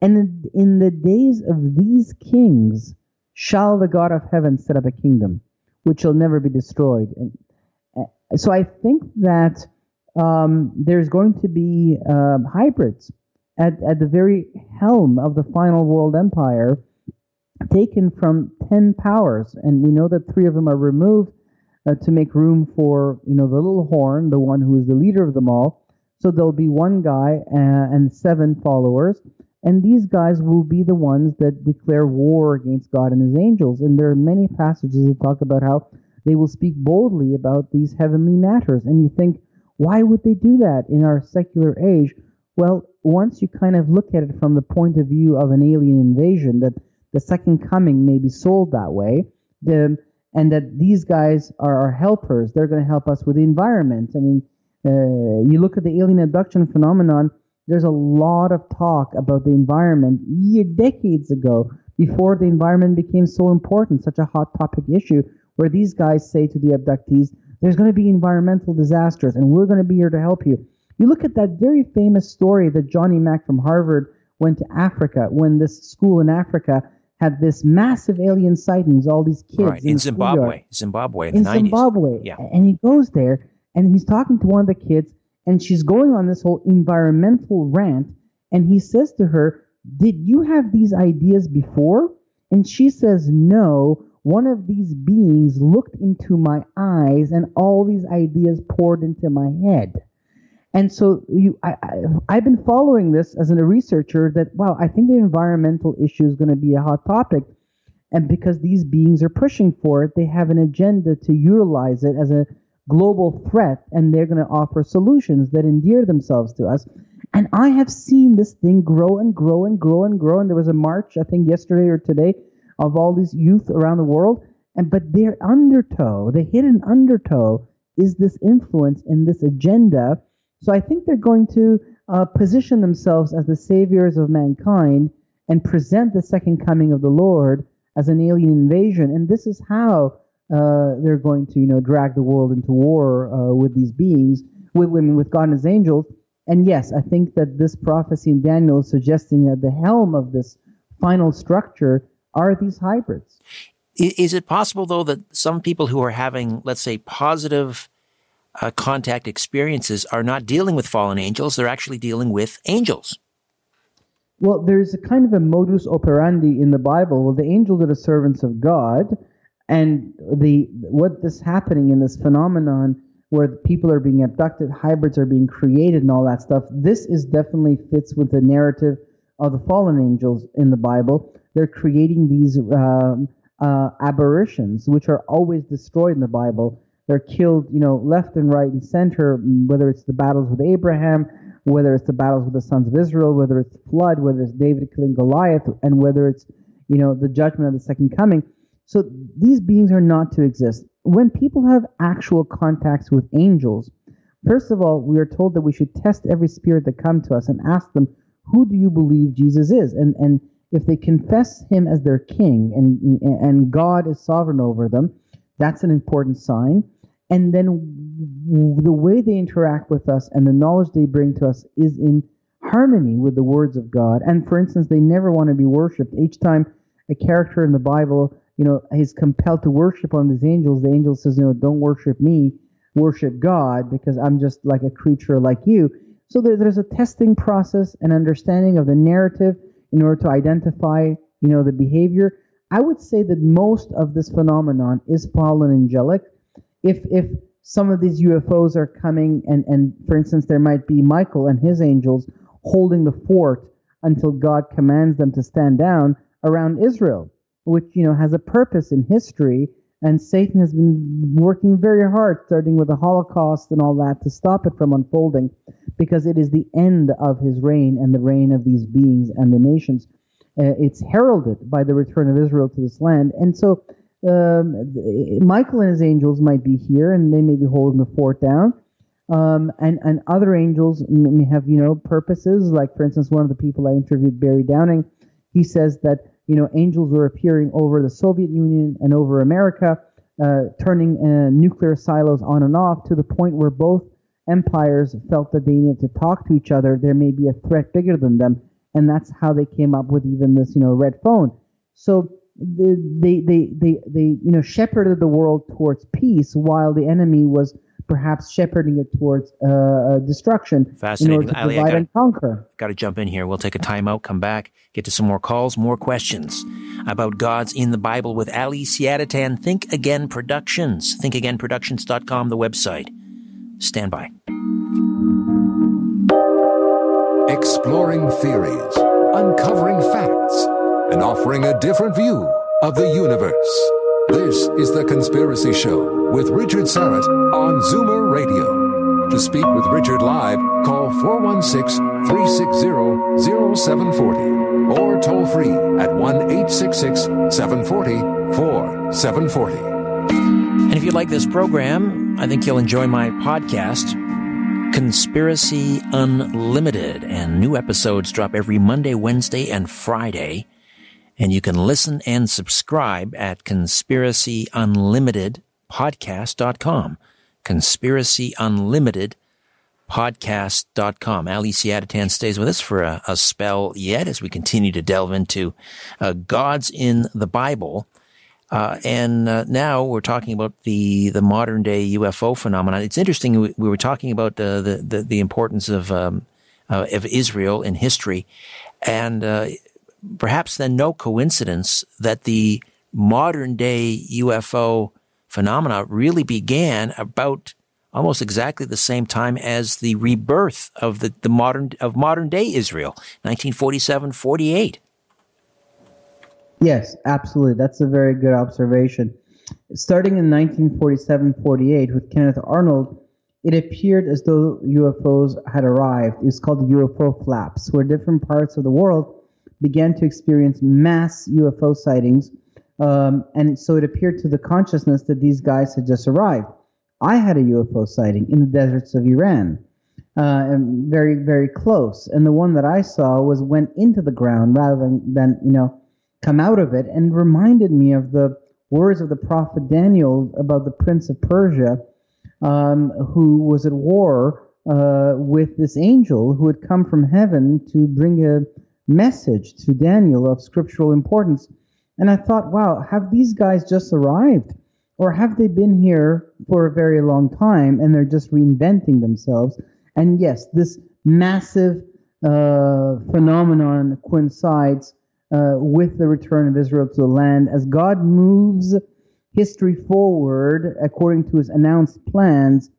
And in the days of these kings shall the God of heaven set up a kingdom which shall never be destroyed. And uh, so I think that um, there's going to be uh, hybrids at, at the very helm of the final world empire taken from 10 powers. And we know that three of them are removed uh, to make room for, you know, the little horn, the one who is the leader of them all, so there'll be one guy uh, and seven followers, and these guys will be the ones that declare war against God and his angels. And there are many passages that talk about how they will speak boldly about these heavenly matters. And you think, why would they do that in our secular age? Well, once you kind of look at it from the point of view of an alien invasion, that the second coming may be sold that way, the, and that these guys are our helpers. They're going to help us with the environment. I mean, uh, you look at the alien abduction phenomenon, there's a lot of talk about the environment year, decades ago, before the environment became so important, such a hot topic issue, where these guys say to the abductees, there's going to be environmental disasters and we're going to be here to help you. You look at that very famous story that Johnny Mack from Harvard went to Africa when this school in Africa had this massive alien sightings, all these kids right. in, in Zimbabwe, Zimbabwe in, in the 90s. Zimbabwe. Yeah. And he goes there and he's talking to one of the kids and she's going on this whole environmental rant and he says to her, "Did you have these ideas before?" And she says, "No." One of these beings looked into my eyes and all these ideas poured into my head. And so you, I, I, have been following this as a researcher that, wow, I think the environmental issue is going to be a hot topic. And because these beings are pushing for it, they have an agenda to utilize it as a global threat, and they're going to offer solutions that endear themselves to us. And I have seen this thing grow and grow and grow and grow. And there was a march, I think, yesterday or today, of all these youth around the world. And but their undertow, the hidden undertow, is this influence and this agenda so I think they're going to uh, position themselves as the saviors of mankind and present the second coming of the Lord as an alien invasion. And this is how uh, they're going to, you know, drag the world into war uh, with these beings, with women, with God and His angels. And yes, I think that this prophecy in Daniel is suggesting that the helm of this final structure are these hybrids. Is it possible, though, that some people who are having, let's say, positive uh, contact experiences are not dealing with fallen angels, they're actually dealing with angels. Well, there's a kind of a modus operandi in the Bible. Well, the angels are the servants of God, and the what this happening in this phenomenon where people are being abducted, hybrids are being created, and all that stuff. This is definitely fits with the narrative of the fallen angels in the Bible. They're creating these um, uh, aberrations, which are always destroyed in the Bible. They're killed, you know, left and right and center, whether it's the battles with Abraham, whether it's the battles with the sons of Israel, whether it's flood, whether it's David killing Goliath, and whether it's, you know, the judgment of the second coming. So these beings are not to exist. When people have actual contacts with angels, first of all, we are told that we should test every spirit that come to us and ask them, who do you believe Jesus is? And and if they confess him as their king and and God is sovereign over them, that's an important sign and then the way they interact with us and the knowledge they bring to us is in harmony with the words of God. And for instance, they never want to be worshipped. Each time a character in the Bible, you know, is compelled to worship one of these angels, the angel says, you know, don't worship me, worship God, because I'm just like a creature like you. So there, there's a testing process and understanding of the narrative in order to identify, you know, the behavior. I would say that most of this phenomenon is fallen angelic if if some of these UFOs are coming and and for instance there might be Michael and his angels holding the fort until God commands them to stand down around Israel, which you know has a purpose in history. And Satan has been working very hard, starting with the Holocaust and all that, to stop it from unfolding, because it is the end of his reign and the reign of these beings and the nations. Uh, it's heralded by the return of Israel to this land, and so um, Michael and his angels might be here, and they may be holding the fort down. Um, and and other angels may have you know purposes. Like for instance, one of the people I interviewed, Barry Downing, he says that you know angels were appearing over the Soviet Union and over America, uh, turning uh, nuclear silos on and off to the point where both empires felt that they needed to talk to each other. There may be a threat bigger than them, and that's how they came up with even this you know red phone. So they, they, they, they, you know, shepherded the world towards peace while the enemy was perhaps shepherding it towards uh, uh destruction Fascinating. in order to Ali, divide gotta, and conquer. Got to jump in here. We'll take a timeout, come back, get to some more calls, more questions about gods in the Bible with Ali Siadatan. Think Again Productions. ThinkAgainProductions.com, the website. Stand by. Exploring theories, uncovering facts and offering a different view of the universe. This is The Conspiracy Show with Richard Syrett on Zoomer Radio. To speak with Richard live, call 416 360 0740 or toll free at 1 866 740 4740. And if you like this program, I think you'll enjoy my podcast. Conspiracy Unlimited, and new episodes drop every Monday, Wednesday, and Friday. And you can listen and subscribe at conspiracyunlimitedpodcast.com. Conspiracy Unlimited podcast.com. Ali Siadatan stays with us for a, a, spell yet as we continue to delve into uh, gods in the Bible. Uh, and uh, now we're talking about the the modern day UFO phenomenon. It's interesting. We, we were talking about uh, the, the, the importance of um, uh, of Israel in history, and uh, perhaps then no coincidence that the modern day UFO phenomena really began about almost exactly the same time as the rebirth of the, the modern of modern day Israel, 1947 48. Yes, absolutely. That's a very good observation. Starting in 1947 48 with Kenneth Arnold, it appeared as though UFOs had arrived. It was called UFO flaps, where different parts of the world began to experience mass UFO sightings. Um, and so it appeared to the consciousness that these guys had just arrived. I had a UFO sighting in the deserts of Iran, uh, very, very close. And the one that I saw was went into the ground rather than, than you know, come out of it and reminded me of the words of the prophet Daniel about the prince of Persia um, who was at war uh, with this angel who had come from heaven to bring a message to Daniel of scriptural importance. And I thought, wow, have these guys just arrived? Or have they been here for a very long time and they're just reinventing themselves? And yes, this massive uh, phenomenon coincides uh, with the return of Israel to the land as God moves history forward according to his announced plans.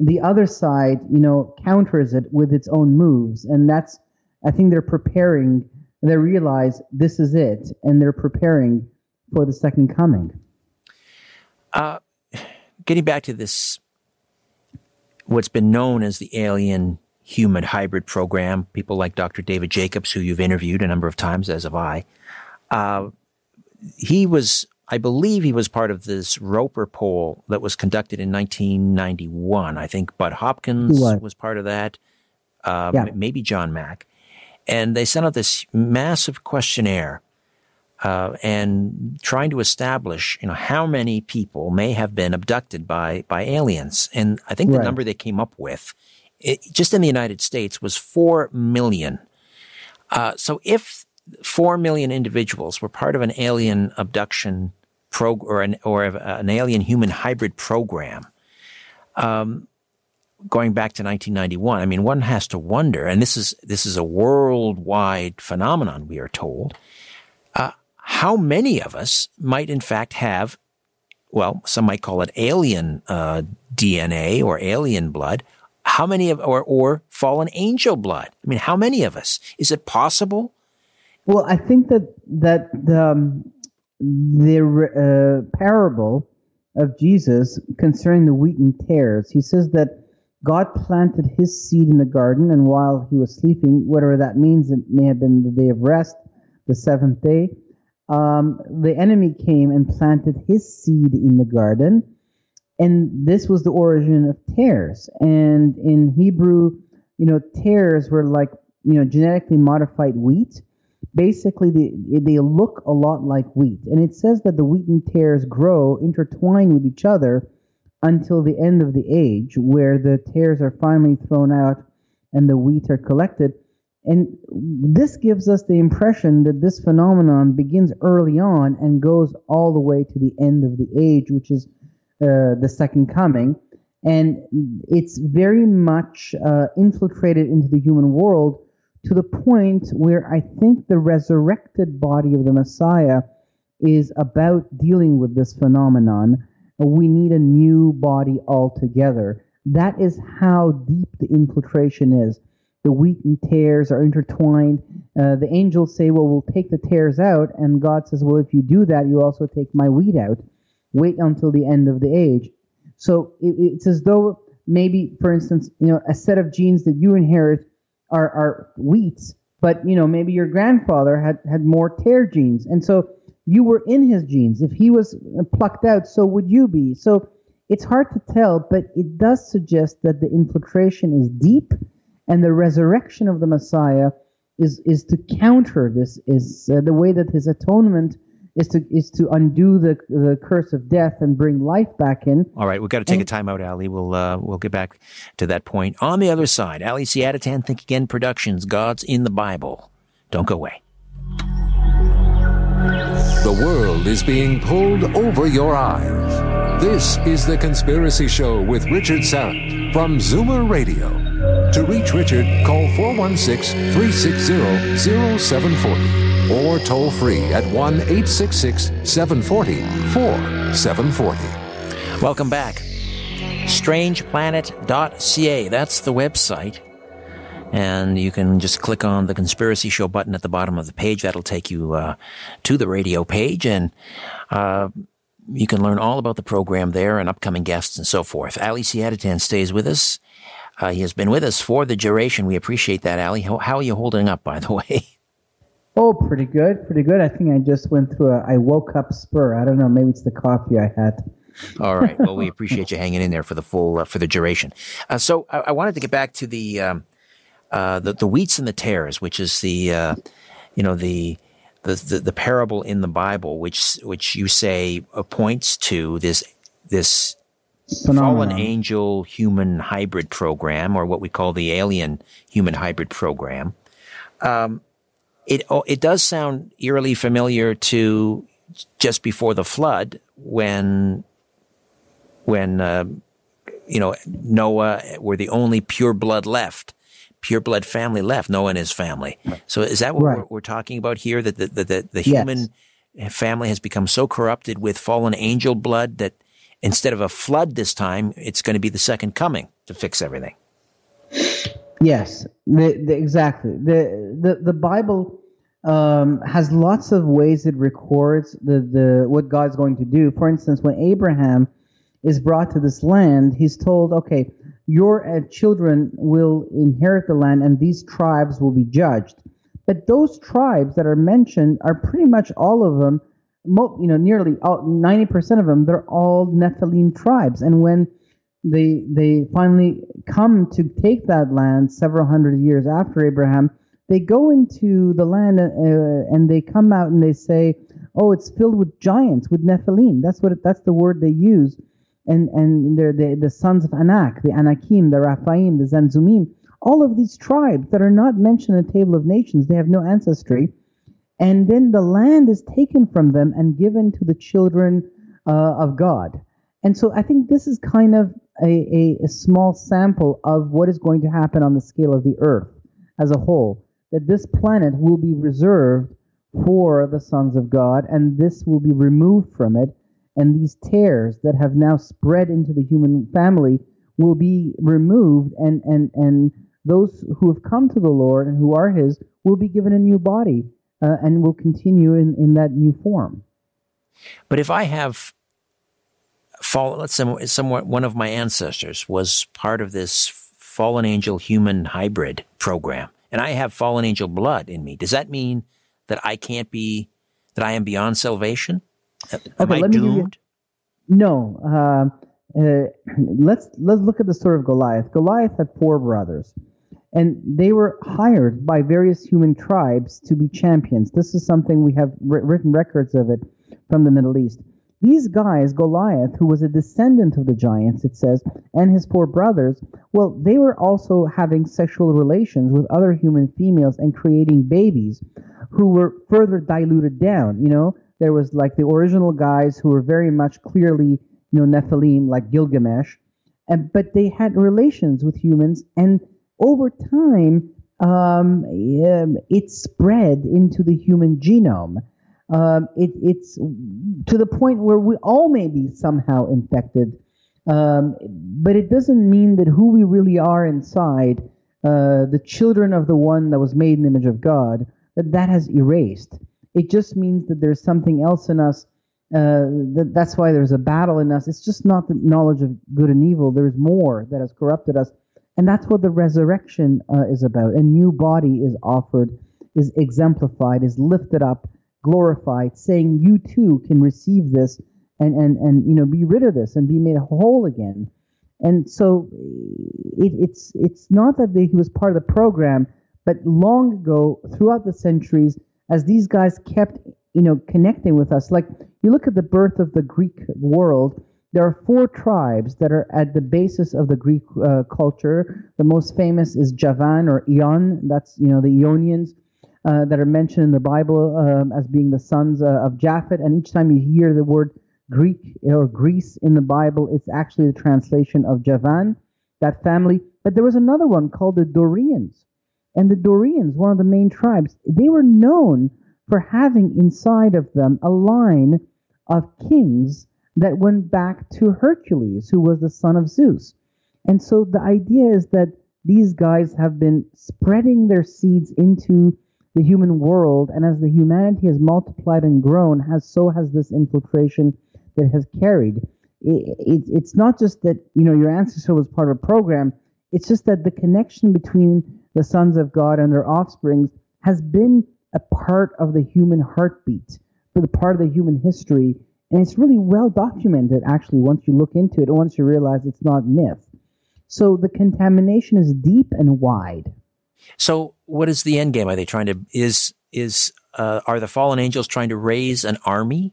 The other side, you know, counters it with its own moves. And that's, I think they're preparing, they realize this is it, and they're preparing for the second coming. Uh, getting back to this, what's been known as the alien human hybrid program. People like Dr. David Jacobs, who you've interviewed a number of times, as have I. Uh, he was, I believe, he was part of this Roper poll that was conducted in 1991. I think Bud Hopkins was. was. part of that. Uh, yeah. Maybe John Mack. And they sent out this massive questionnaire uh, and trying to establish, you know, how many people may have been abducted by by aliens. And I think the right. number they came up with it, just in the United States, was 4 million. Uh, so if 4 million individuals were part of an alien abduction program or an, or an alien human hybrid program, um, going back to 1991, I mean, one has to wonder, and this is, this is a worldwide phenomenon, we are told, uh, how many of us might in fact have, well, some might call it alien uh, DNA or alien blood, how many of, or, or fallen angel blood? I mean, how many of us? Is it possible? Well, I think that, that the, um, the uh, parable of Jesus concerning the wheat and tares, he says that God planted his seed in the garden, and while he was sleeping, whatever that means, it may have been the day of rest, the seventh day, um, the enemy came and planted his seed in the garden and this was the origin of tares. And in Hebrew, you know, tares were like you know genetically modified wheat. Basically, they they look a lot like wheat, and it says that the wheat and tares grow intertwine with each other until the end of the age, where the tares are finally thrown out and the wheat are collected. And this gives us the impression that this phenomenon begins early on and goes all the way to the end of the age, which is uh, the second coming, and it's very much uh, infiltrated into the human world to the point where I think the resurrected body of the Messiah is about dealing with this phenomenon. We need a new body altogether. That is how deep the infiltration is. The wheat and tares are intertwined. Uh, the angels say, Well, we'll take the tares out. And God says, Well, if you do that, you also take my wheat out wait until the end of the age. So it, it's as though maybe, for instance, you know, a set of genes that you inherit are, are wheats, but you know, maybe your grandfather had, had more tare genes. And so you were in his genes. If he was plucked out, so would you be. So it's hard to tell, but it does suggest that the infiltration is deep, and the resurrection of the Messiah is is to counter this. Is uh, the way that his atonement is to is to undo the the curse of death and bring life back in. All right, we've got to take and, a time out, Ali. We'll uh, we'll get back to that point on the other side. Ali Siadatan, Think Again Productions, gods in the Bible. Don't go away. The world is being pulled over your eyes. This is The Conspiracy Show with Richard Syrett from Zoomer Radio. To reach Richard, call 416 360 0740 or toll free at 1 866 740 4740. Welcome back. StrangePlanet.ca, that's the website. And you can just click on the Conspiracy Show button at the bottom of the page. That'll take you uh, to the radio page. And uh, you can learn all about the program there and upcoming guests and so forth. Ali Siadatan stays with us. Uh, he has been with us for the duration. We appreciate that, Ali. How, how, are you holding up, by the way? Oh, pretty good, pretty good. I think I just went through a. I woke up spur. I don't know. Maybe it's the coffee I had. All right. Well, we appreciate you hanging in there for the full uh, for the duration. Uh, so I, I, wanted to get back to the um, uh, the, the wheats and the tares, which is the, uh, you know, the, the, the, the, parable in the Bible, which, which you say points to this, this Phenomenon. fallen angel human hybrid program, or what we call the alien human hybrid program. Um, it, oh, it does sound eerily familiar to just before the flood when, when, uh, you know, Noah were the only pure blood left pure blood family left, Noah and his family. So is that what right. we're, we're, talking about here? That the, the, the, the human yes. family has become so corrupted with fallen angel blood that instead of a flood this time, it's going to be the second coming to fix everything. Yes, the, the, exactly. The, the, the Bible um, has lots of ways it records the, the, what God's going to do. For instance, when Abraham is brought to this land, he's told, okay, your uh, children will inherit the land and these tribes will be judged. But those tribes that are mentioned are pretty much all of them, you know, nearly all, 90% of them, they're all Nephilim tribes. And when they, they finally come to take that land several hundred years after Abraham, they go into the land uh, and they come out and they say, oh, it's filled with giants, with Nephilim. That's what, that's the word they use and and they're the, the sons of Anak, the Anakim, the Rephaim, the Zamzummim, all of these tribes that are not mentioned in the table of nations, they have no ancestry. And then the land is taken from them and given to the children uh, of God. And so I think this is kind of a, a, a small sample of what is going to happen on the scale of the earth as a whole. That this planet will be reserved for the sons of God, and this will be removed from it and these tares that have now spread into the human family will be removed and and and those who have come to the lord and who are his will be given a new body uh, and will continue in, in that new form. But if i have fallen let's say somewhat one of my ancestors was part of this fallen angel human hybrid program and i have fallen angel blood in me does that mean that i can't be that i am beyond salvation Am okay, I doomed? You, no. Uh, uh, let's let's look at the story of Goliath. Goliath had four brothers, and they were hired by various human tribes to be champions. This is something we have written records of it from the Middle East. These guys, Goliath, who was a descendant of the giants, it says, and his four brothers, well, they were also having sexual relations with other human females and creating babies who were further diluted down. You know, there was like the original guys who were very much clearly, you know, Nephilim, like Gilgamesh, and but they had relations with humans, and over time, um, it spread into the human genome. Um, it, it's to the point where we all may be somehow infected, um, but it doesn't mean that who we really are inside, uh, the children of the one that was made in the image of God, that that has erased. It just means that there's something else in us. Uh, that, that's why there's a battle in us. It's just not the knowledge of good and evil. There's more that has corrupted us. And that's what the resurrection uh, is about. A new body is offered, is exemplified, is lifted up, glorified, saying you too can receive this and and and you know be rid of this and be made whole again. And so it, it's it's not that they, he was part of the program, but long ago, throughout the centuries, as these guys kept you know connecting with us, like you look at the birth of the Greek world. There are four tribes that are at the basis of the Greek uh, culture. The most famous is Javan or Ion. That's you know the Ionians uh, that are mentioned in the Bible um, as being the sons uh, of Japhet. And each time you hear the word Greek or Greece in the Bible, it's actually the translation of Javan, that family. But there was another one called the Dorians. And the Dorians, one of the main tribes, they were known for having inside of them a line of kings that went back to Hercules, who was the son of Zeus. And so the idea is that these guys have been spreading their seeds into the human world, and as the humanity has multiplied and grown, has so has this infiltration that has carried. It, it, it's not just that you know your ancestor was part of a program. It's just that the connection between the sons of God and their offsprings has been a part of the human heartbeat, for the part of the human history, and it's really well documented. Actually, once you look into it, once you realize it's not myth. So the contamination is deep and wide. So, what is the end game? Are they trying to is is uh, are the fallen angels trying to raise an army?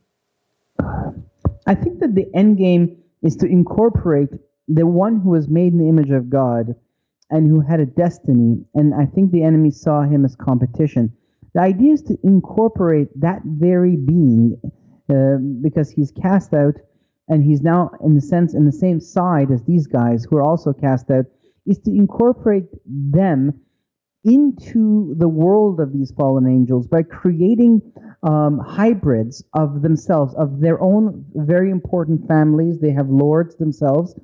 I think that the end game is to incorporate the one who was made in the image of God and who had a destiny, and I think the enemy saw him as competition. The idea is to incorporate that very being uh, because he's cast out and he's now, in the sense, in the same side as these guys who are also cast out, is to incorporate them into the world of these fallen angels by creating um, hybrids of themselves, of their own very important families. They have lords themselves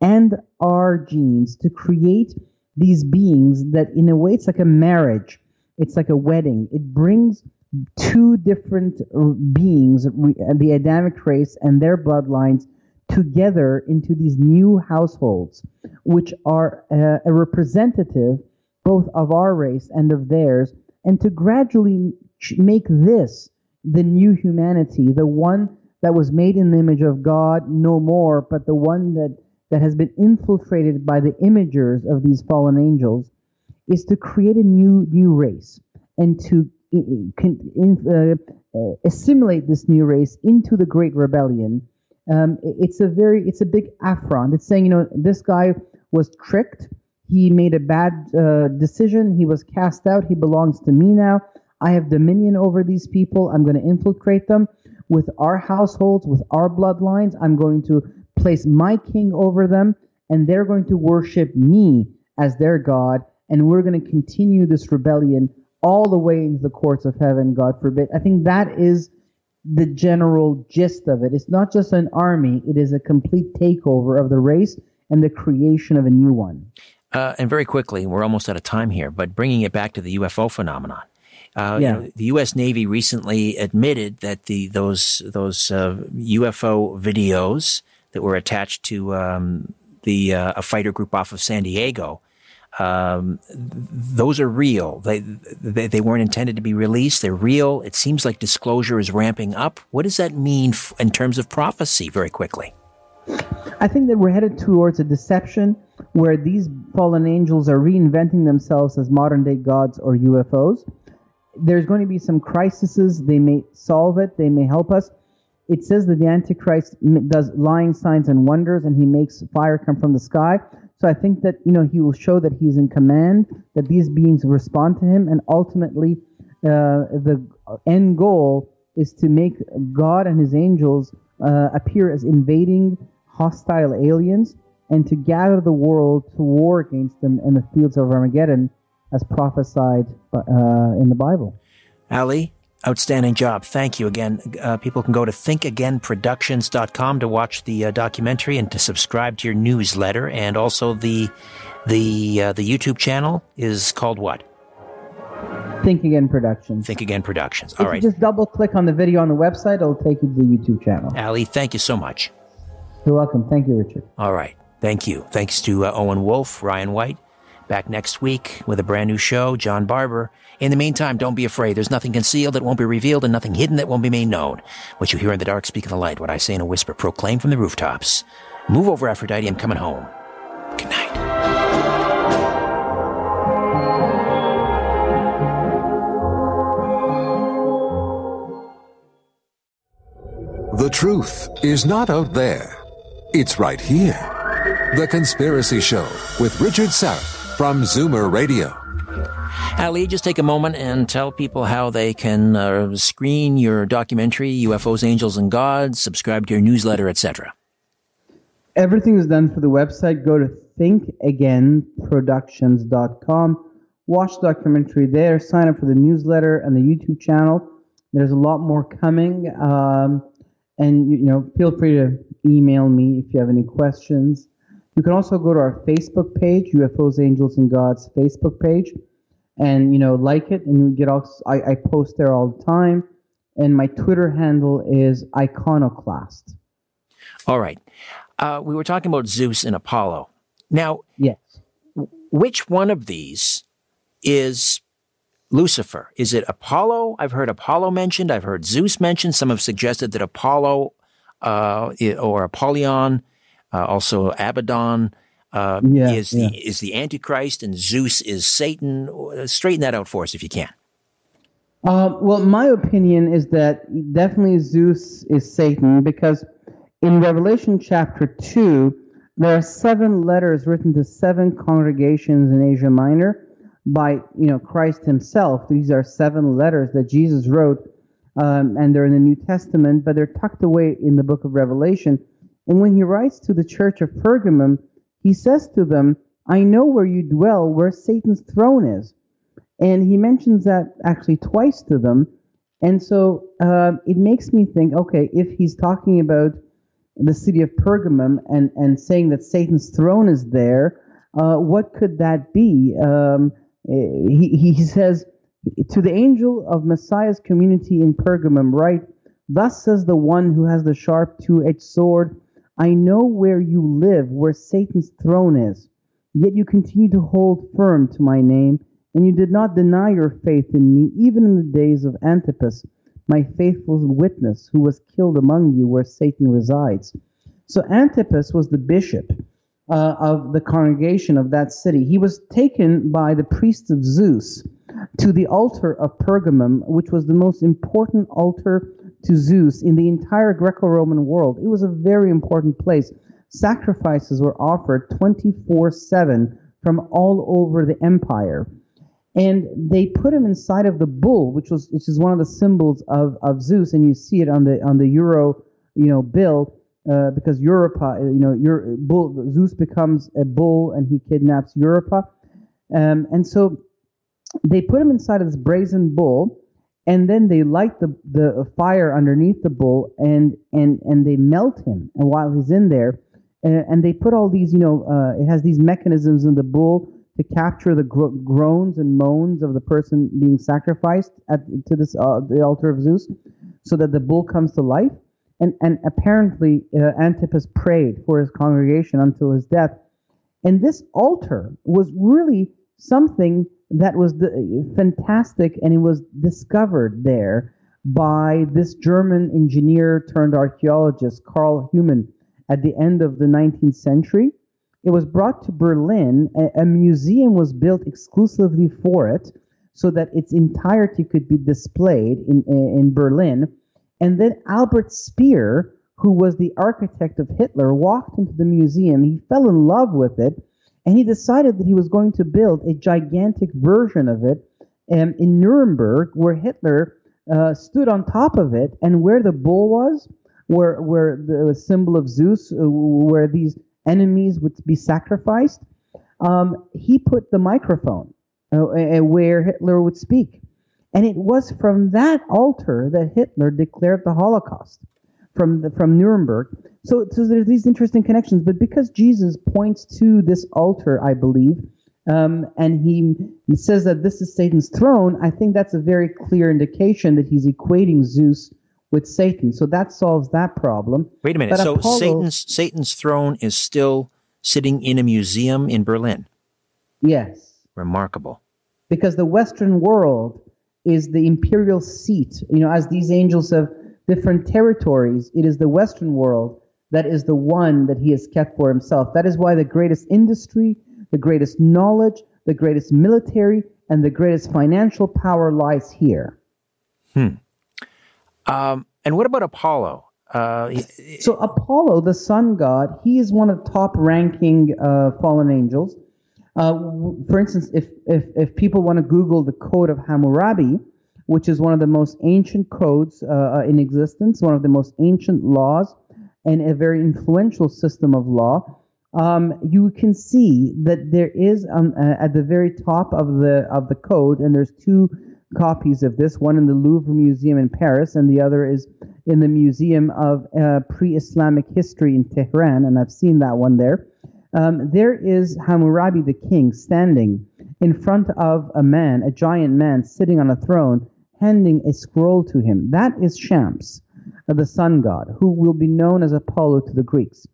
and our genes to create these beings that, in a way, it's like a marriage. It's like a wedding. It brings two different beings, the Adamic race and their bloodlines, together into these new households, which are uh, a representative both of our race and of theirs, and to gradually make this the new humanity, the one that was made in the image of God no more, but the one that, that has been infiltrated by the imagers of these fallen angels, is to create a new new race and to in, uh, uh, assimilate this new race into the great rebellion. Um, it's a very it's a big affront. It's saying you know this guy was tricked he made a bad uh, decision. He was cast out. He belongs to me now. I have dominion over these people. I'm going to infiltrate them with our households, with our bloodlines. I'm going to place my king over them, and they're going to worship me as their God. And we're going to continue this rebellion all the way into the courts of heaven, God forbid. I think that is the general gist of it. It's not just an army, it is a complete takeover of the race and the creation of a new one. Uh, and very quickly, we're almost out of time here, but bringing it back to the UFO phenomenon. Uh, yeah. You know, the U.S. Navy recently admitted that the those those uh, UFO videos that were attached to um, the uh, a fighter group off of San Diego, um, those are real. They, they, they weren't intended to be released. They're real. It seems like disclosure is ramping up. What does that mean f- in terms of prophecy? Very quickly. I think that we're headed towards a deception where these fallen angels are reinventing themselves as modern day gods or UFOs. There's going to be some crises. They may solve it, they may help us. It says that the Antichrist does lying signs and wonders, and he makes fire come from the sky. So I think that you know he will show that he's in command, that these beings respond to him, and ultimately, uh, the end goal is to make God and His angels uh, appear as invading hostile aliens and to gather the world to war against them in the fields of Armageddon as prophesied uh, in the Bible. Ali, outstanding job. Thank you again. Uh, people can go to thinkagainproductions.com to watch the uh, documentary and to subscribe to your newsletter. And also the the uh, the YouTube channel is called what? Think Again Productions. Think Again Productions. All if right. just double click on the video on the website, it'll take you to the YouTube channel. Ali, thank you so much. You're welcome. Thank you, Richard. All right. Thank you. Thanks to uh, Owen Wolf, Ryan White, Back next week with a brand new show, John Barber. In the meantime, don't be afraid. There's nothing concealed that won't be revealed and nothing hidden that won't be made known. What you hear in the dark, speak in the light. What I say in a whisper, proclaim from the rooftops. Move over, Aphrodite. I'm coming home. Good night. The truth is not out there. It's right here. The Conspiracy Show with Richard Syrett from Zoomer Radio. Ali, just take a moment and tell people how they can uh, screen your documentary, UFOs, Angels, and Gods, subscribe to your newsletter, etc. Everything is done for the website. Go to thinkagainproductions.com. Watch the documentary there. Sign up for the newsletter and the YouTube channel. There's a lot more coming. Um, and, you know, feel free to email me if you have any questions. You can also go to our Facebook page, UFOs, Angels, and Gods Facebook page, and you know like it, and you get all. I, I post there all the time, and my Twitter handle is Iconoclast. All right, uh, we were talking about Zeus and Apollo. Now, yes, which one of these is Lucifer? Is it Apollo? I've heard Apollo mentioned. I've heard Zeus mentioned. Some have suggested that Apollo uh, or Apollyon uh, also Abaddon uh, yeah, is the is the Antichrist, and Zeus is Satan. Straighten that out for us if you can. Uh, well, my opinion is that definitely Zeus is Satan because in Revelation chapter two, there are seven letters written to seven congregations in Asia Minor by you know Christ Himself. These are seven letters that Jesus wrote, um, and they're in the New Testament, but they're tucked away in the book of Revelation. And when he writes to the church of Pergamum, he says to them, I know where you dwell, where Satan's throne is. And he mentions that actually twice to them. And so uh, it makes me think okay, if he's talking about the city of Pergamum and, and saying that Satan's throne is there, uh, what could that be? Um, he, he says, To the angel of Messiah's community in Pergamum, write, Thus says the one who has the sharp two edged sword I know where you live, where Satan's throne is. Yet you continue to hold firm to my name, and you did not deny your faith in me, even in the days of Antipas, my faithful witness, who was killed among you where Satan resides. So Antipas was the bishop uh, of the congregation of that city. He was taken by the priests of Zeus to the altar of Pergamum, which was the most important altar to Zeus in the entire Greco Roman world. It was a very important place. Sacrifices were offered 24 7 from all over the empire. And they put him inside of the bull, which was which is one of the symbols of, of Zeus, and you see it on the on the euro, you know, bill, uh, because Europa, you know, your bull Zeus becomes a bull and he kidnaps Europa, um, and so they put him inside of this brazen bull, and then they light the, the fire underneath the bull and and and they melt him. And while he's in there uh, and they put all these you know uh, it has these mechanisms in the bull to capture the gro- groans and moans of the person being sacrificed at, to this uh, the altar of Zeus so that the bull comes to life. And and apparently uh, Antipas prayed for his congregation until his death. And this altar was really something that was the, fantastic, and it was discovered there by this German engineer turned archaeologist, Karl Humann, at the end of the 19th century. It was brought to Berlin. A, a museum was built exclusively for it so that its entirety could be displayed in, in Berlin. And then Albert Speer, who was the architect of Hitler, walked into the museum. He fell in love with it and he decided that he was going to build a gigantic version of it um, in Nuremberg, where Hitler uh, stood on top of it, and where the bull was, where where the symbol of Zeus, uh, where these enemies would be sacrificed, um, he put the microphone uh, where Hitler would speak, and it was from that altar that Hitler declared the Holocaust from the, from Nuremberg. So, so there's these interesting connections. But because Jesus points to this altar, I believe, um, and he says that this is Satan's throne, I think that's a very clear indication that he's equating Zeus with Satan. So that solves that problem. Wait a minute. But so Apollo, Satan's Satan's throne is still sitting in a museum in Berlin. Yes. Remarkable. Because the Western world is the imperial seat. You know, as these angels have different territories, it is the Western world that is the one that he has kept for himself. That is why the greatest industry, the greatest knowledge, the greatest military, and the greatest financial power lies here. Hmm. Um, and what about Apollo? Uh, so Apollo, the sun god, he is one of the top-ranking uh, fallen angels. Uh, for instance, if, if, if people want to Google the Code of Hammurabi, which is one of the most ancient codes uh, uh, in existence, one of the most ancient laws, and a very influential system of law, um, you can see that there is um, uh, at the very top of the of the code, and there's two copies of this, one in the Louvre Museum in Paris, and the other is in the Museum of uh, Pre-Islamic History in Tehran, and I've seen that one there. Um, there is Hammurabi the king standing in front of a man, a giant man sitting on a throne, handing a scroll to him. That is Shams, the sun god, who will be known as Apollo to the Greeks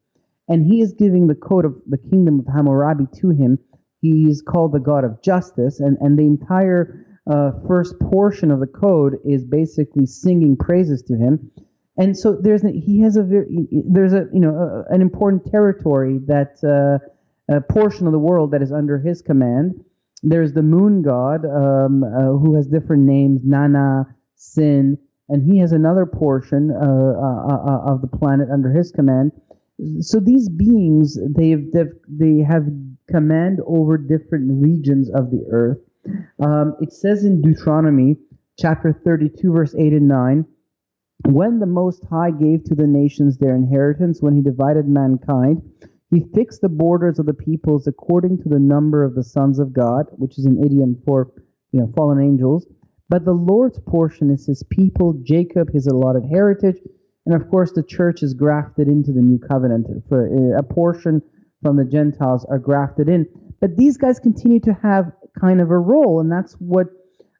and he is giving the code of the kingdom of Hammurabi to him. He is called the god of justice, and, and the entire uh, first portion of the code is basically singing praises to him. And so there's a, he has a very there's a you know a, an important territory that uh, a portion of the world that is under his command. There's the moon god um, uh, who has different names, Nanna, Sin, and he has another portion uh, uh, uh, of the planet under his command. So these beings they've, they've they have command over different regions of the earth. Um, it says in deuteronomy chapter 32 verse 8 and 9 when the most high gave to the nations their inheritance when he divided mankind he fixed the borders of the peoples according to the number of the sons of god which is an idiom for you know fallen angels but the lord's portion is his people jacob his allotted heritage and of course, the church is grafted into the new covenant. For uh, a portion from the Gentiles are grafted in. But these guys continue to have kind of a role, and that's what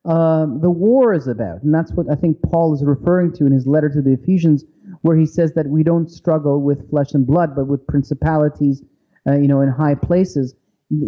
uh, the war is about. And that's what I think Paul is referring to in his letter to the Ephesians, where he says that we don't struggle with flesh and blood, but with principalities, uh, you know, in high places.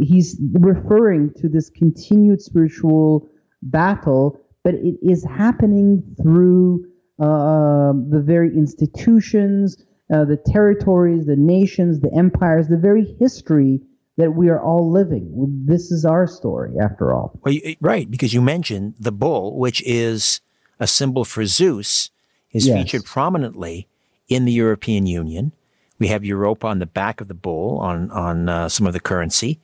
He's referring to this continued spiritual battle, but it is happening through uh, the very institutions, uh, the territories, the nations, the empires, the very history that we are all living. This is our story, after all. Well, you, right, because you mentioned the bull, which is a symbol for Zeus, is yes. featured prominently in the European Union. We have Europa on the back of the bull on on uh, some of the currency.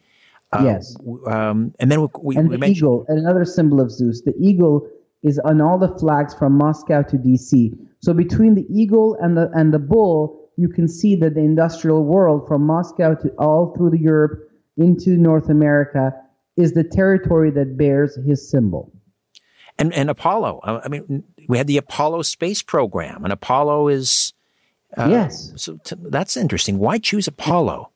Uh, yes, um, and then we, we, and we the mentioned eagle, another symbol of Zeus. The eagle is on all the flags from Moscow to DC. So between the eagle and the and the bull, you can see that the industrial world from Moscow to all through the Europe into North America is the territory that bears his symbol. And and Apollo, I mean, we had the Apollo space program, and Apollo is uh, yes. So t- that's interesting. Why choose Apollo?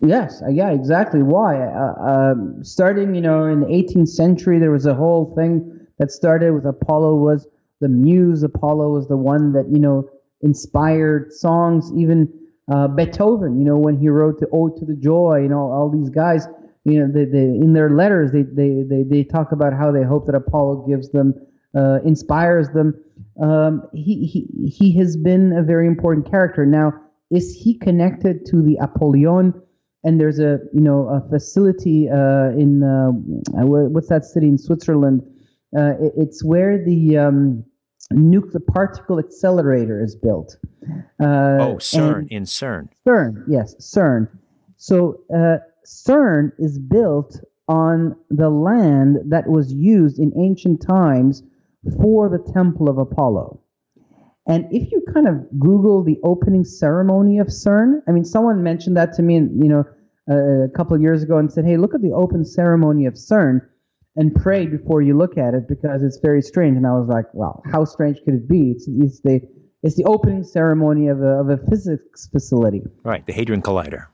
Yes, uh, yeah, exactly. Why? Uh, uh, starting, you know, in the 18th century, there was a whole thing that started with Apollo was the muse. Apollo was the one that you know inspired songs. Even uh, Beethoven, you know, when he wrote the Ode to the Joy, you know, all these guys, you know, they, they in their letters they, they they they talk about how they hope that Apollo gives them, uh, inspires them. Um, he he he has been a very important character. Now, is he connected to the Apollyon? And there's a you know a facility uh, in uh, what's that city in Switzerland? Uh, it, it's where the um, nuclear particle accelerator is built. Uh, oh, CERN in CERN. CERN, yes, CERN. So uh, CERN is built on the land that was used in ancient times for the Temple of Apollo. And if you kind of Google the opening ceremony of CERN, I mean, someone mentioned that to me, you know, a couple of years ago, and said, "Hey, look at the open ceremony of CERN, and pray before you look at it because it's very strange." And I was like, "Well, how strange could it be? It's, it's the it's the opening ceremony of a, of a physics facility." Right, the Hadron Collider.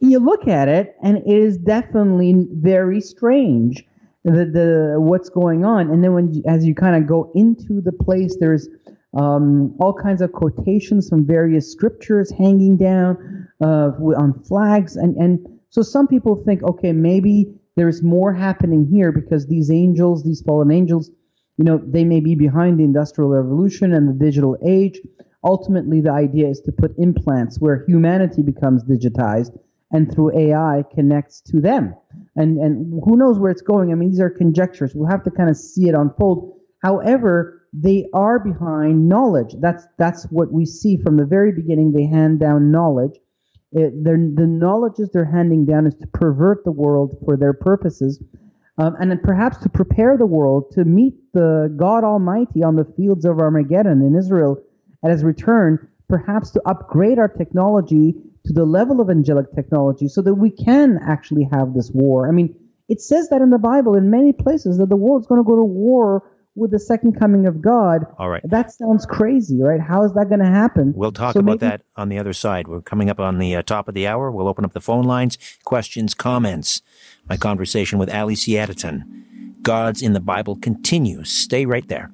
You look at it, and it is definitely very strange the the what's going on. And then when as you kind of go into the place, there's um, all kinds of quotations from various scriptures hanging down uh, on flags, and, and so some people think, okay, maybe there's more happening here because these angels, these fallen angels, you know, they may be behind the industrial revolution and the digital age. Ultimately, the idea is to put implants where humanity becomes digitized and through AI connects to them. And and who knows where it's going? I mean, these are conjectures. We'll have to kind of see it unfold. However, they are behind knowledge. That's that's what we see from the very beginning. They hand down knowledge. It, the knowledges they're handing down is to pervert the world for their purposes, um, and then perhaps to prepare the world to meet the God Almighty on the fields of Armageddon in Israel at His return. Perhaps to upgrade our technology to the level of angelic technology, so that we can actually have this war. I mean, it says that in the Bible in many places that the world's going to go to war with the second coming of God. All right. That sounds crazy, right? How is that going to happen? We'll talk so about maybe... that on the other side. We're coming up on the uh, top of the hour. We'll open up the phone lines, questions, comments. My conversation with Ali Siadatan. Gods in the Bible continues. Stay right there.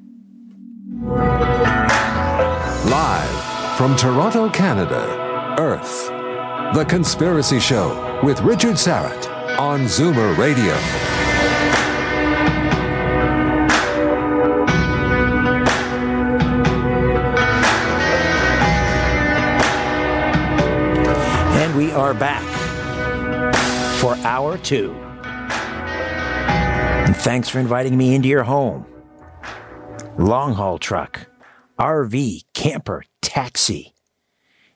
Live from Toronto, Canada, Earth. The Conspiracy Show with Richard Syrett on Zoomer Radio. Are back for hour two. And thanks for inviting me into your home. Long haul truck, RV, camper, taxi.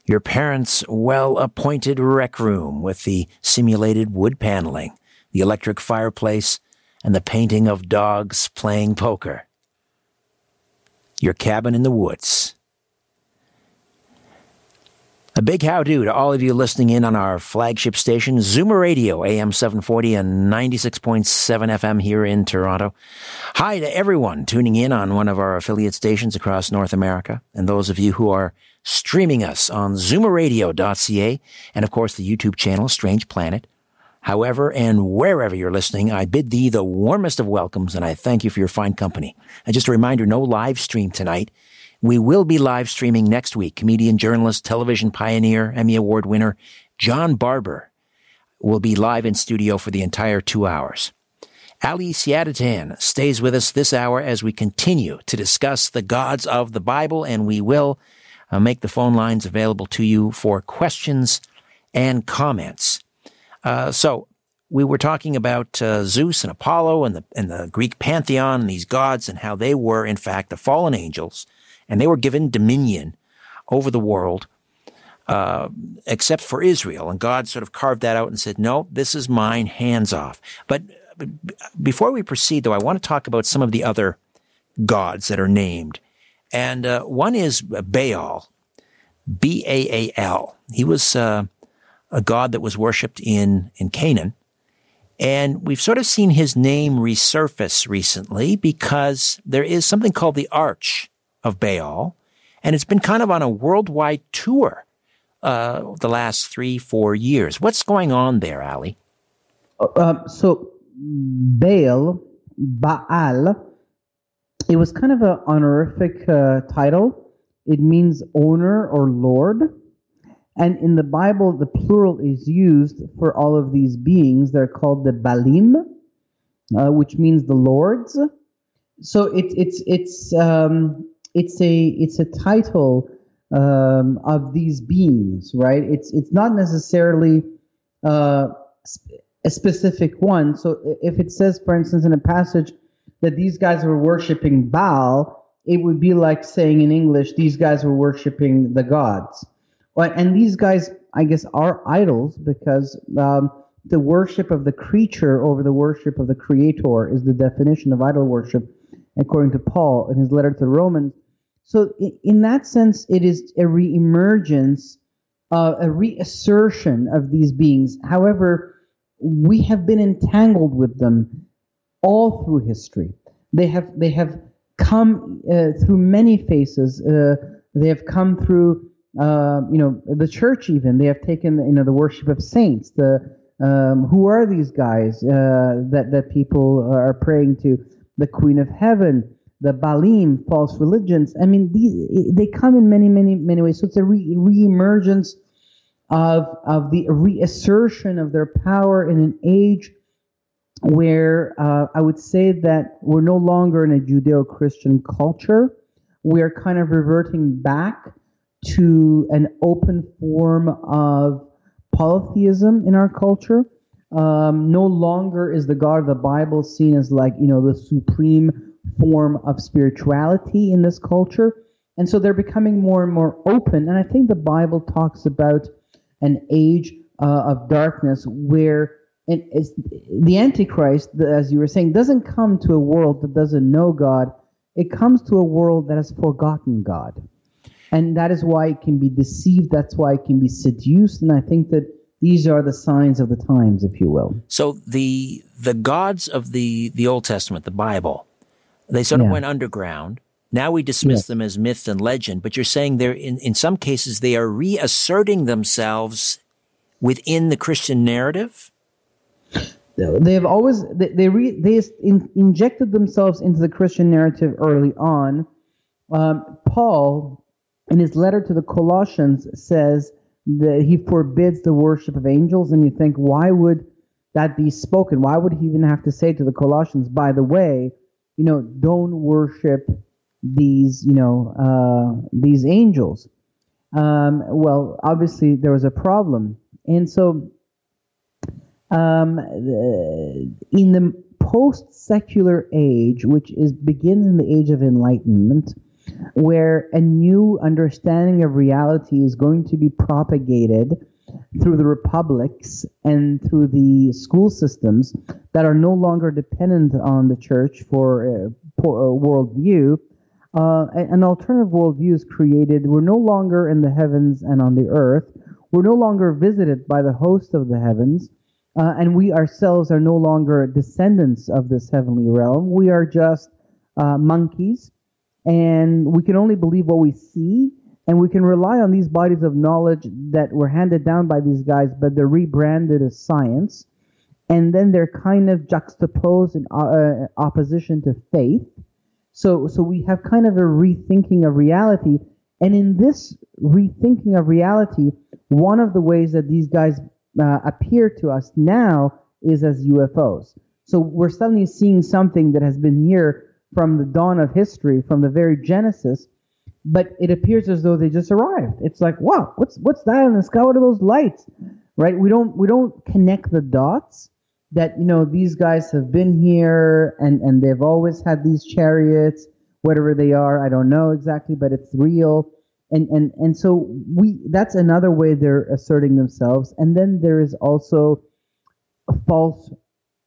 Your parents' well appointed rec room with the simulated wood paneling, the electric fireplace, and the painting of dogs playing poker. Your cabin in the woods a big how do to all of you listening in on our flagship station, Zoomer Radio, AM 740 and 96.7 FM here in Toronto. Hi to everyone tuning in on one of our affiliate stations across North America, and those of you who are streaming us on zoomerradio.ca and, of course, the YouTube channel Strange Planet. However, and wherever you're listening, I bid thee the warmest of welcomes and I thank you for your fine company. And just a reminder, no live stream tonight. We will be live streaming next week. Comedian, journalist, television pioneer, Emmy Award winner John Barber will be live in studio for the entire two hours. Ali Siadatan stays with us this hour as we continue to discuss the gods of the Bible, and we will uh, make the phone lines available to you for questions and comments. Uh, so, we were talking about uh, Zeus and Apollo and the, and the Greek pantheon and these gods and how they were, in fact, the fallen angels and they were given dominion over the world, uh, except for Israel. And God sort of carved that out and said, "No, this is mine. Hands off." But before we proceed, though, I want to talk about some of the other gods that are named, and uh, one is Baal, B A A L. He was uh, a god that was worshipped in in Canaan. And we've sort of seen his name resurface recently because there is something called the Arch of Baal, and it's been kind of on a worldwide tour uh, the last three, four years. What's going on there, Ali? Uh, um, so, Baal, Baal, it was kind of an honorific uh, title. It means owner or lord. And in the Bible, the plural is used for all of these beings. They're called the Baalim, uh, which means the lords. So it, it's it's um, it's a it's a title um, of these beings, right? It's it's not necessarily uh, a specific one. So if it says, for instance, in a passage that these guys were worshiping Baal, it would be like saying in English, these guys were worshiping the gods. And these guys, I guess, are idols because um, the worship of the creature over the worship of the creator is the definition of idol worship according to Paul in his letter to the Romans. So, in that sense, it is a reemergence, uh, a reassertion of these beings. However, we have been entangled with them all through history. They have they have come uh, through many phases. Uh, they have come through, uh, you know, the church. Even they have taken, you know, the worship of saints. The um, who are these guys uh, that that people are praying to? The Queen of Heaven, the Baalim, false religions. I mean, these they come in many, many, many ways. So it's a re- emergence of, of the reassertion of their power in an age where uh, I would say that we're no longer in a Judeo Christian culture. We're kind of reverting back to an open form of polytheism in our culture. Um, no longer is the God of the Bible seen as like, you know, the supreme form of spirituality in this culture. And so they're becoming more and more open. And I think the Bible talks about an age uh, of darkness where it, the Antichrist, as you were saying, doesn't come to a world that doesn't know God. It comes to a world that has forgotten God. And that is why it can be deceived. That's why it can be seduced. And I think that these are the signs of the times, if you will. So the the gods of the the Old Testament, the Bible, they sort of yeah. went underground. Now we dismiss yes. them as myth and legend, but you're saying they're in, in some cases they are reasserting themselves within the Christian narrative? They have always they they, re, they in, injected themselves into the Christian narrative early on. Um, Paul, in his letter to the Colossians, says that he forbids the worship of angels, and you think, why would that be spoken? Why would he even have to say to the Colossians, by the way, you know, don't worship these, you know, uh, these angels? Um, well, obviously there was a problem, and so um, in the post-secular age, which is begins in the age of enlightenment where a new understanding of reality is going to be propagated through the republics and through the school systems that are no longer dependent on the church for a, a worldview. Uh, an alternative worldview is created. We're no longer in the heavens and on the earth. We're no longer visited by the host of the heavens. Uh, and we ourselves are no longer descendants of this heavenly realm. We are just uh, monkeys and we can only believe what we see. And we can rely on these bodies of knowledge that were handed down by these guys but they're rebranded as science. And then they're kind of juxtaposed in uh, opposition to faith. So so we have kind of a rethinking of reality. And in this rethinking of reality one of the ways that these guys uh, appear to us now is as UFOs so we're suddenly seeing something that has been here from the dawn of history, from the very Genesis, but it appears as though they just arrived. It's like, wow, what's what's that in the sky? What are those lights? Right? We don't we don't connect the dots that you know these guys have been here and and they've always had these chariots, whatever they are. I don't know exactly, but it's real. And and and so we that's another way they're asserting themselves. And then there is also false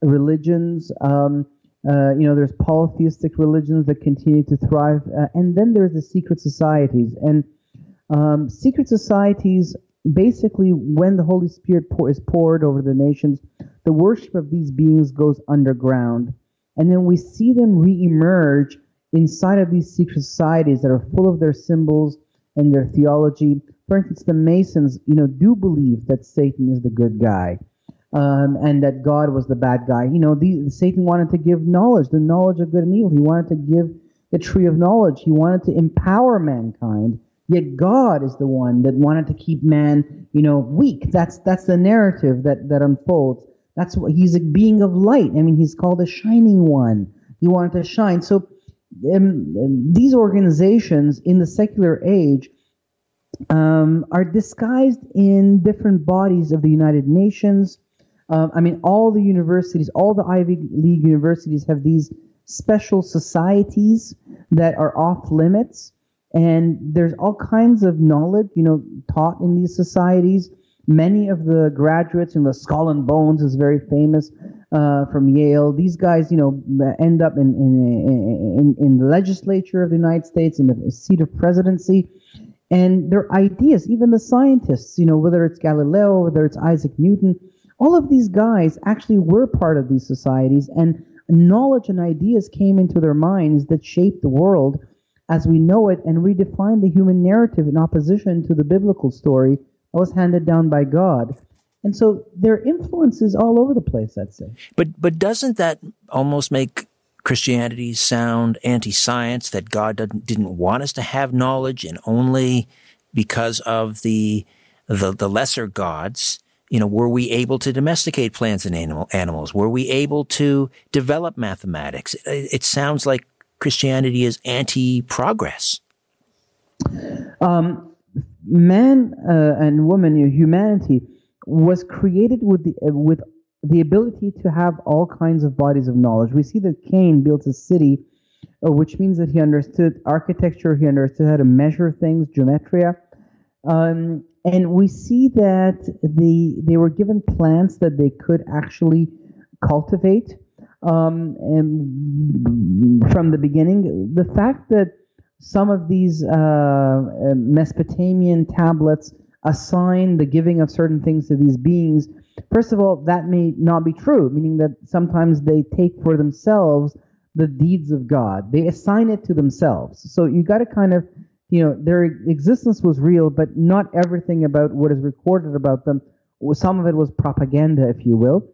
religions. Um, uh, you know, there's polytheistic religions that continue to thrive, uh, and then there's the secret societies. And um, secret societies, basically, when the Holy Spirit pour, is poured over the nations, the worship of these beings goes underground, and then we see them re-emerge inside of these secret societies that are full of their symbols and their theology. For instance, the Masons, you know, do believe that Satan is the good guy um, and that God was the bad guy. You know, the, Satan wanted to give knowledge, the knowledge of good and evil. He wanted to give the tree of knowledge. He wanted to empower mankind. Yet God is the one that wanted to keep man, you know, weak. That's that's the narrative that that unfolds. That's what he's a being of light. I mean, he's called a shining one. He wanted to shine. So um, um these organizations in the secular age um, are disguised in different bodies of the United Nations, um, I mean, all the universities, all the Ivy League universities have these special societies that are off limits, and there's all kinds of knowledge, you know, taught in these societies. Many of the graduates in the Skull and Bones is very famous uh, from Yale. These guys, you know, end up in in, in in the legislature of the United States, in the seat of presidency and their ideas, even the scientists, you know, whether it's Galileo, whether it's Isaac Newton, all of these guys actually were part of these societies, and knowledge and ideas came into their minds that shaped the world as we know it and redefined the human narrative in opposition to the biblical story that was handed down by God. And so their influence is all over the place, I'd say. But but doesn't that almost make Christianity sound anti-science that God didn't want us to have knowledge and only because of the the, the lesser gods, you know, were we able to domesticate plants and animal, animals? Were we able to develop mathematics? It, it sounds like Christianity is anti-progress. Um, man uh, and woman, humanity was created with the uh, with the ability to have all kinds of bodies of knowledge. We see that Cain built a city, uh, which means that he understood architecture, he understood how to measure things, geometria. Um, and we see that they, they were given plants that they could actually cultivate um, from the beginning. The fact that some of these uh, uh, Mesopotamian tablets assign the giving of certain things to these beings First of all, that may not be true, meaning that sometimes they take for themselves the deeds of God. They assign it to themselves. So you got to kind of, you know, their existence was real, but not everything about what is recorded about them. Some of it was propaganda, if you will.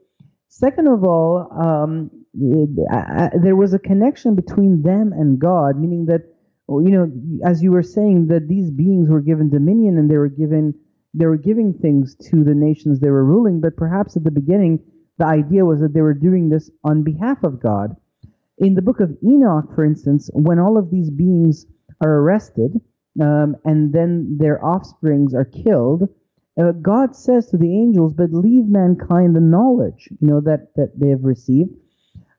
Second of all, um, there was a connection between them and God, meaning that, you know, as you were saying, that these beings were given dominion and they were given they were giving things to the nations they were ruling, but perhaps at the beginning, the idea was that they were doing this on behalf of God. In the book of Enoch, for instance, when all of these beings are arrested um, and then their offsprings are killed, uh, God says to the angels, "But leave mankind the knowledge, you know that that they have received."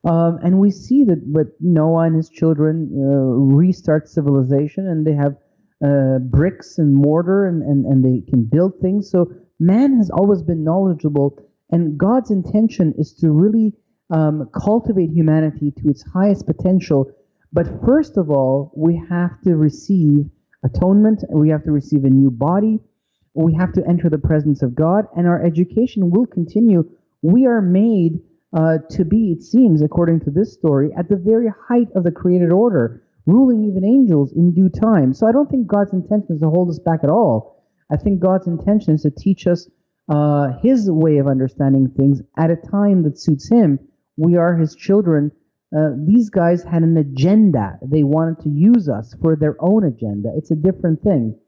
Um, and we see that, with Noah and his children uh, restart civilization, and they have uh, bricks and mortar and, and, and they can build things. So man has always been knowledgeable, and God's intention is to really um, cultivate humanity to its highest potential. But first of all, we have to receive atonement, we have to receive a new body, we have to enter the presence of God, and our education will continue. We are made uh, to be, it seems, according to this story, at the very height of the created order ruling even angels in due time. So I don't think God's intention is to hold us back at all. I think God's intention is to teach us uh, His way of understanding things at a time that suits Him. We are His children. Uh, these guys had an agenda. They wanted to use us for their own agenda. It's a different thing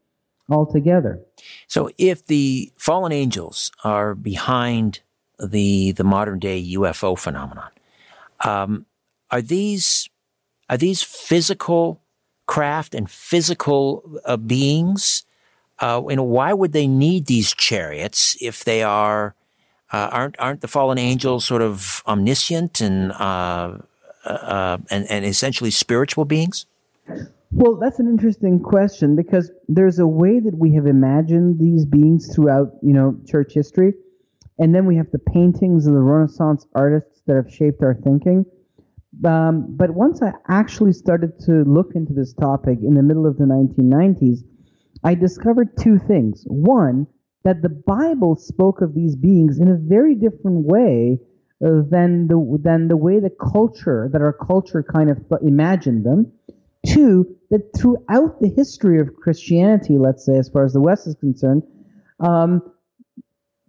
altogether. So if the fallen angels are behind the the modern day UFO phenomenon, um, are these are these physical craft and physical uh, beings? Uh, and why would they need these chariots if they are uh, aren't aren't the fallen angels sort of omniscient and uh, uh, and and essentially spiritual beings? Well, that's an interesting question because there's a way that we have imagined these beings throughout, you know, church history, and then we have the paintings of the Renaissance artists that have shaped our thinking. Um, but once I actually started to look into this topic in the middle of the 1990s, I discovered two things. One, that the Bible spoke of these beings in a very different way than the than the way the culture that our culture kind of imagined them. Two, that throughout the history of Christianity, let's say as far as the West is concerned, um,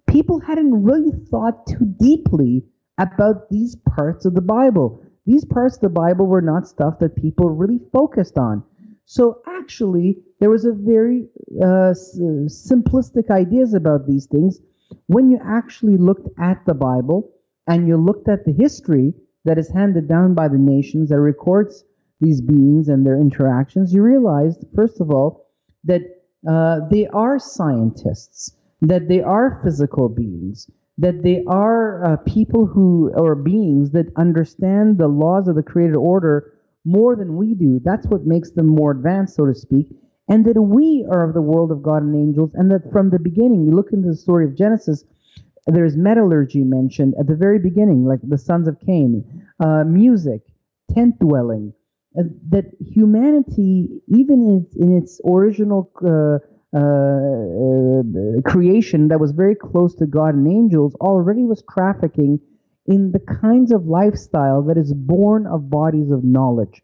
people hadn't really thought too deeply about these parts of the Bible these parts of the Bible were not stuff that people really focused on. So actually, there was a very uh, simplistic ideas about these things. When you actually looked at the Bible and you looked at the history that is handed down by the nations that records these beings and their interactions, you realized, first of all, that uh, they are scientists, that they are physical beings, that they are uh, people who or beings that understand the laws of the created order more than we do. That's what makes them more advanced, so to speak. And that we are of the world of God and angels, and that from the beginning, you look into the story of Genesis, there's metallurgy mentioned at the very beginning, like the sons of Cain, uh, music, tent dwelling, uh, that humanity, even in, in its original uh, uh, creation that was very close to God and angels already was trafficking in the kinds of lifestyle that is born of bodies of knowledge.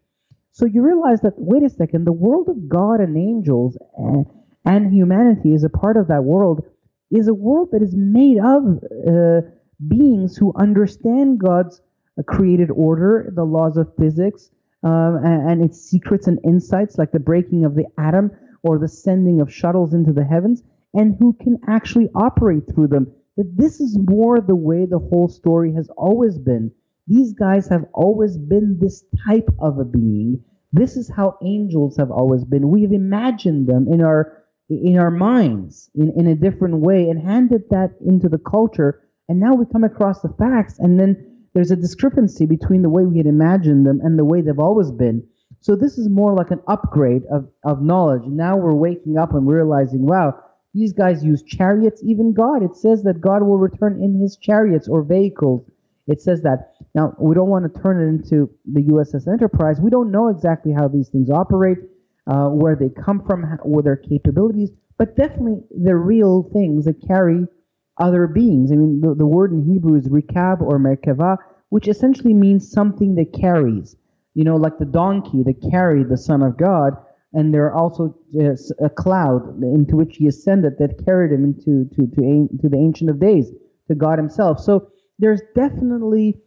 So you realize that, wait a second, the world of God and angels and, and humanity is a part of that world, is a world that is made of uh, beings who understand God's uh, created order, the laws of physics, um, and, and, its secrets and insights, like the breaking of the atom or the sending of shuttles into the heavens, and who can actually operate through them. That this is more the way the whole story has always been. These guys have always been this type of a being. This is how angels have always been. We've imagined them in our in our minds in, in a different way and handed that into the culture. And now we come across the facts, and then there's a discrepancy between the way we had imagined them and the way they've always been. So this is more like an upgrade of, of knowledge. Now we're waking up and realizing, wow, these guys use chariots, even God. It says that God will return in his chariots or vehicles. It says that. Now, we don't want to turn it into the USS Enterprise. We don't know exactly how these things operate, uh, where they come from, or their capabilities, but definitely they're real things that carry other beings. I mean, the, the word in Hebrew is rikab or merkava, which essentially means something that carries. You know, like the donkey that carried the Son of God, and there are also uh, a cloud into which he ascended that carried him into to, to, to the Ancient of Days, to God Himself. So there's definitely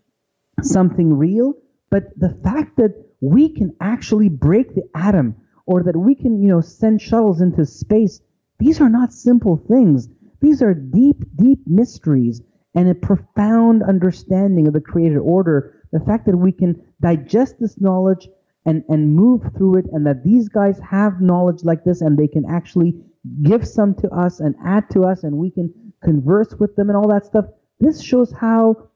something real, but the fact that we can actually break the atom, or that we can, you know, send shuttles into space, these are not simple things. These are deep, deep mysteries and a profound understanding of the created order. The fact that we can digest this knowledge and, and move through it, and that these guys have knowledge like this and they can actually give some to us and add to us, and we can converse with them and all that stuff. This shows how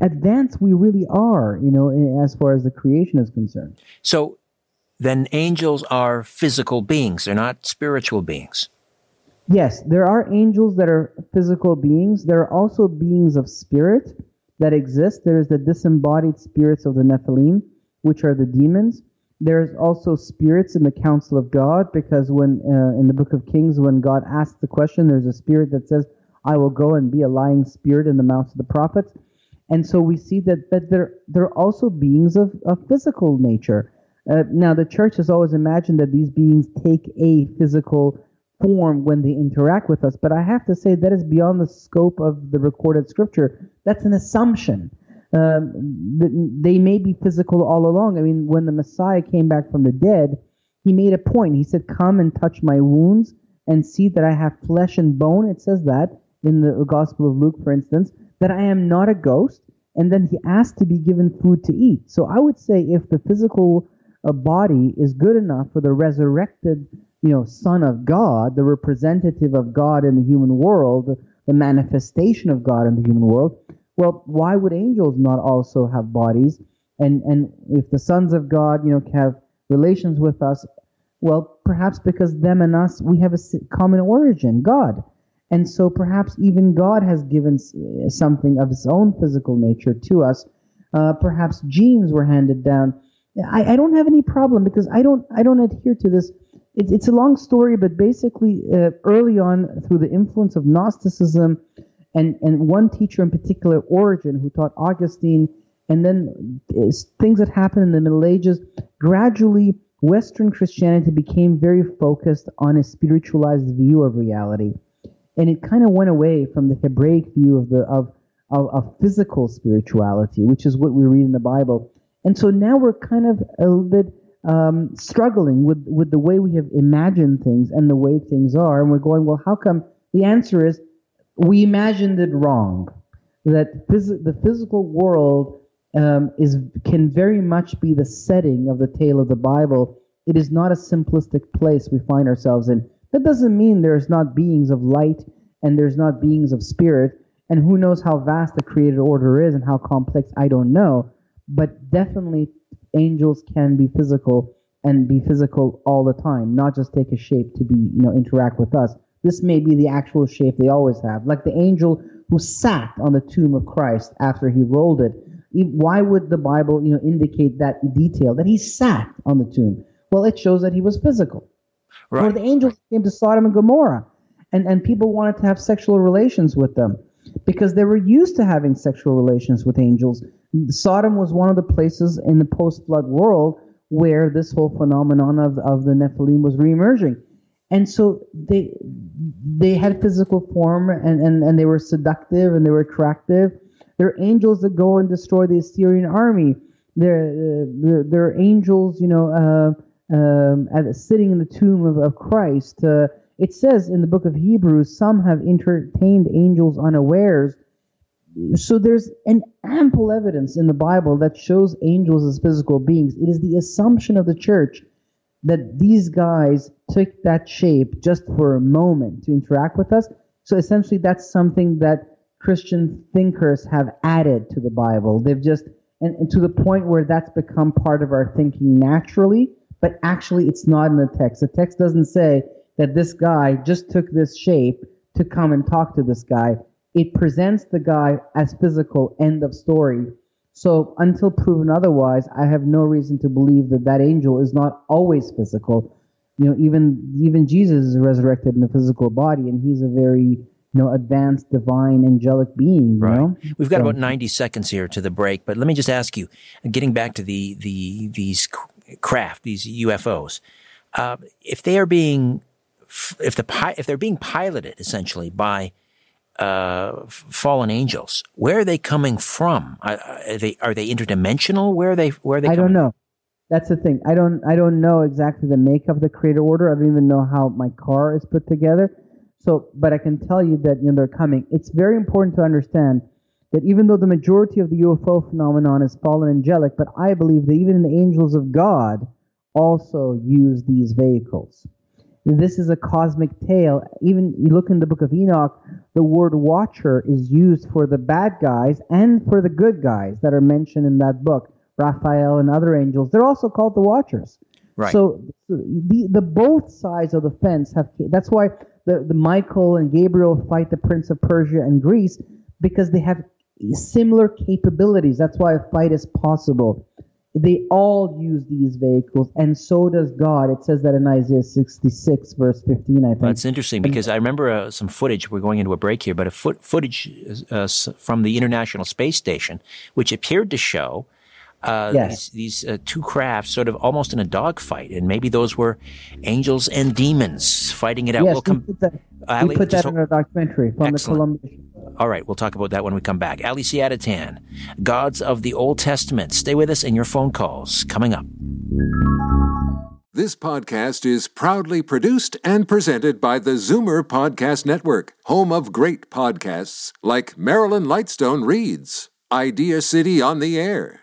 advanced we really are, you know, as far as the creation is concerned. So then angels are physical beings, they're not spiritual beings. Yes, there are angels that are physical beings. There are also beings of spirit that exist. There is the disembodied spirits of the Nephilim, which are the demons. There's also spirits in the council of God, because when uh, in the book of Kings, when God asks the question, there's a spirit that says, "I will go and be a lying spirit in the mouths of the prophets." And so we see that that there there are also beings of, of physical nature. Uh, now, the church has always imagined that these beings take a physical form when they interact with us. But I have to say that is beyond the scope of the recorded scripture. That's an assumption. Um, they may be physical all along. I mean, when the Messiah came back from the dead, he made a point. He said, Come and touch my wounds and see that I have flesh and bone. It says that in the Gospel of Luke, for instance, that I am not a ghost. And then he asked to be given food to eat. So I would say if the physical uh, body is good enough for the resurrected you know, Son of God, the representative of God in the human world, the manifestation of God in the human world, well, why would angels not also have bodies? And and if the sons of God, you know, have relations with us, well, perhaps because them and us, we have a common origin, God. And so perhaps even God has given something of his own physical nature to us. Uh, perhaps genes were handed down. I, I don't have any problem because I don't I don't adhere to this it, it's a long story, but basically, uh, early on, through the influence of Gnosticism, and, and one teacher in particular, Origen, who taught Augustine, and then uh, things that happened in the Middle Ages, gradually Western Christianity became very focused on a spiritualized view of reality. And it kind of went away from the Hebraic view of the of, of, of physical spirituality, which is what we read in the Bible. And so now we're kind of a little bit um, struggling with, with the way we have imagined things and the way things are. And we're going, well, how come? The answer is we imagined it wrong. That phys- the physical world um, is can very much be the setting of the tale of the Bible. It is not a simplistic place we find ourselves in. That doesn't mean there's not beings of light and there's not beings of spirit. And who knows how vast the created order is and how complex, I don't know. But definitely angels can be physical and be physical all the time, not just take a shape to be, you know, interact with us. This may be the actual shape they always have, like the angel who sat on the tomb of Christ after he rolled it. Why would the Bible, you know, indicate that detail that he sat on the tomb? Well, it shows that he was physical. Right. Or the angels came to Sodom and Gomorrah, and and people wanted to have sexual relations with them because they were used to having sexual relations with angels. Sodom was one of the places in the post-flood world where this whole phenomenon of, of the Nephilim was reemerging. And so they they had physical form and, and, and they were seductive and they were attractive. They're angels that go and destroy the Assyrian army. They're, uh, they're, they're angels, you know, uh, um, at, sitting in the tomb of, of Christ. Uh, It says in the book of Hebrews, some have entertained angels unawares. So there's an ample evidence in the Bible that shows angels as physical beings. It is the assumption of the church that these guys took that shape just for a moment to interact with us. So essentially, that's something that Christian thinkers have added to the Bible. They've just, and, and, to the point where that's become part of our thinking naturally, but actually it's not in the text. The text doesn't say that this guy just took this shape to come and talk to this guy. It presents the guy as physical, end of story. So until proven otherwise, I have no reason to believe that that angel is not always physical. You know, even even Jesus is resurrected in a physical body, and he's a very you know advanced, divine, angelic being. right. Know? We've got so, about ninety seconds here to the break, but let me just ask you, getting back to the the these craft, these UFOs, uh, if they are being if the if they're being piloted essentially by uh, fallen angels. Where are they coming from? Are, are, they are they interdimensional? Where are they? Where are they? I don't know. That's the thing. I don't I don't know exactly the makeup of the creator order. I don't even know how my car is put together. So, but I can tell you that you know they're coming. It's very important to understand that even though the majority of the UFO phenomenon is fallen angelic, but I believe that even the angels of God also use these vehicles. This is a cosmic tale. Even you look in the book of Enoch, the word watcher is used for the bad guys and for the good guys that are mentioned in that book. Raphael and other angels, they're also called the watchers. Right. So the, the both sides of the fence have that's why the, the Michael and Gabriel fight the Prince of Persia and Greece because they have similar capabilities. That's why a fight is possible they all use these vehicles, and so does God. It says that in Isaiah 66, verse 15, I think. That's interesting because I remember uh, some footage. We're going into a break here, but a foot, footage uh, from the International Space Station, which appeared to show uh, yes. these, these uh, two crafts sort of almost in a dogfight, and maybe those were angels and demons fighting it out. Yes, we'll come, we put that, Ali, we put that in a documentary from excellent. the Columbia. All right, we'll talk about that when we come back. Ali Siadatan, Gods of the Old Testament. Stay with us in your phone calls coming up. This podcast is proudly produced and presented by the Zoomer Podcast Network, home of great podcasts like Marilyn Lightstone Reads, Idea City on the Air,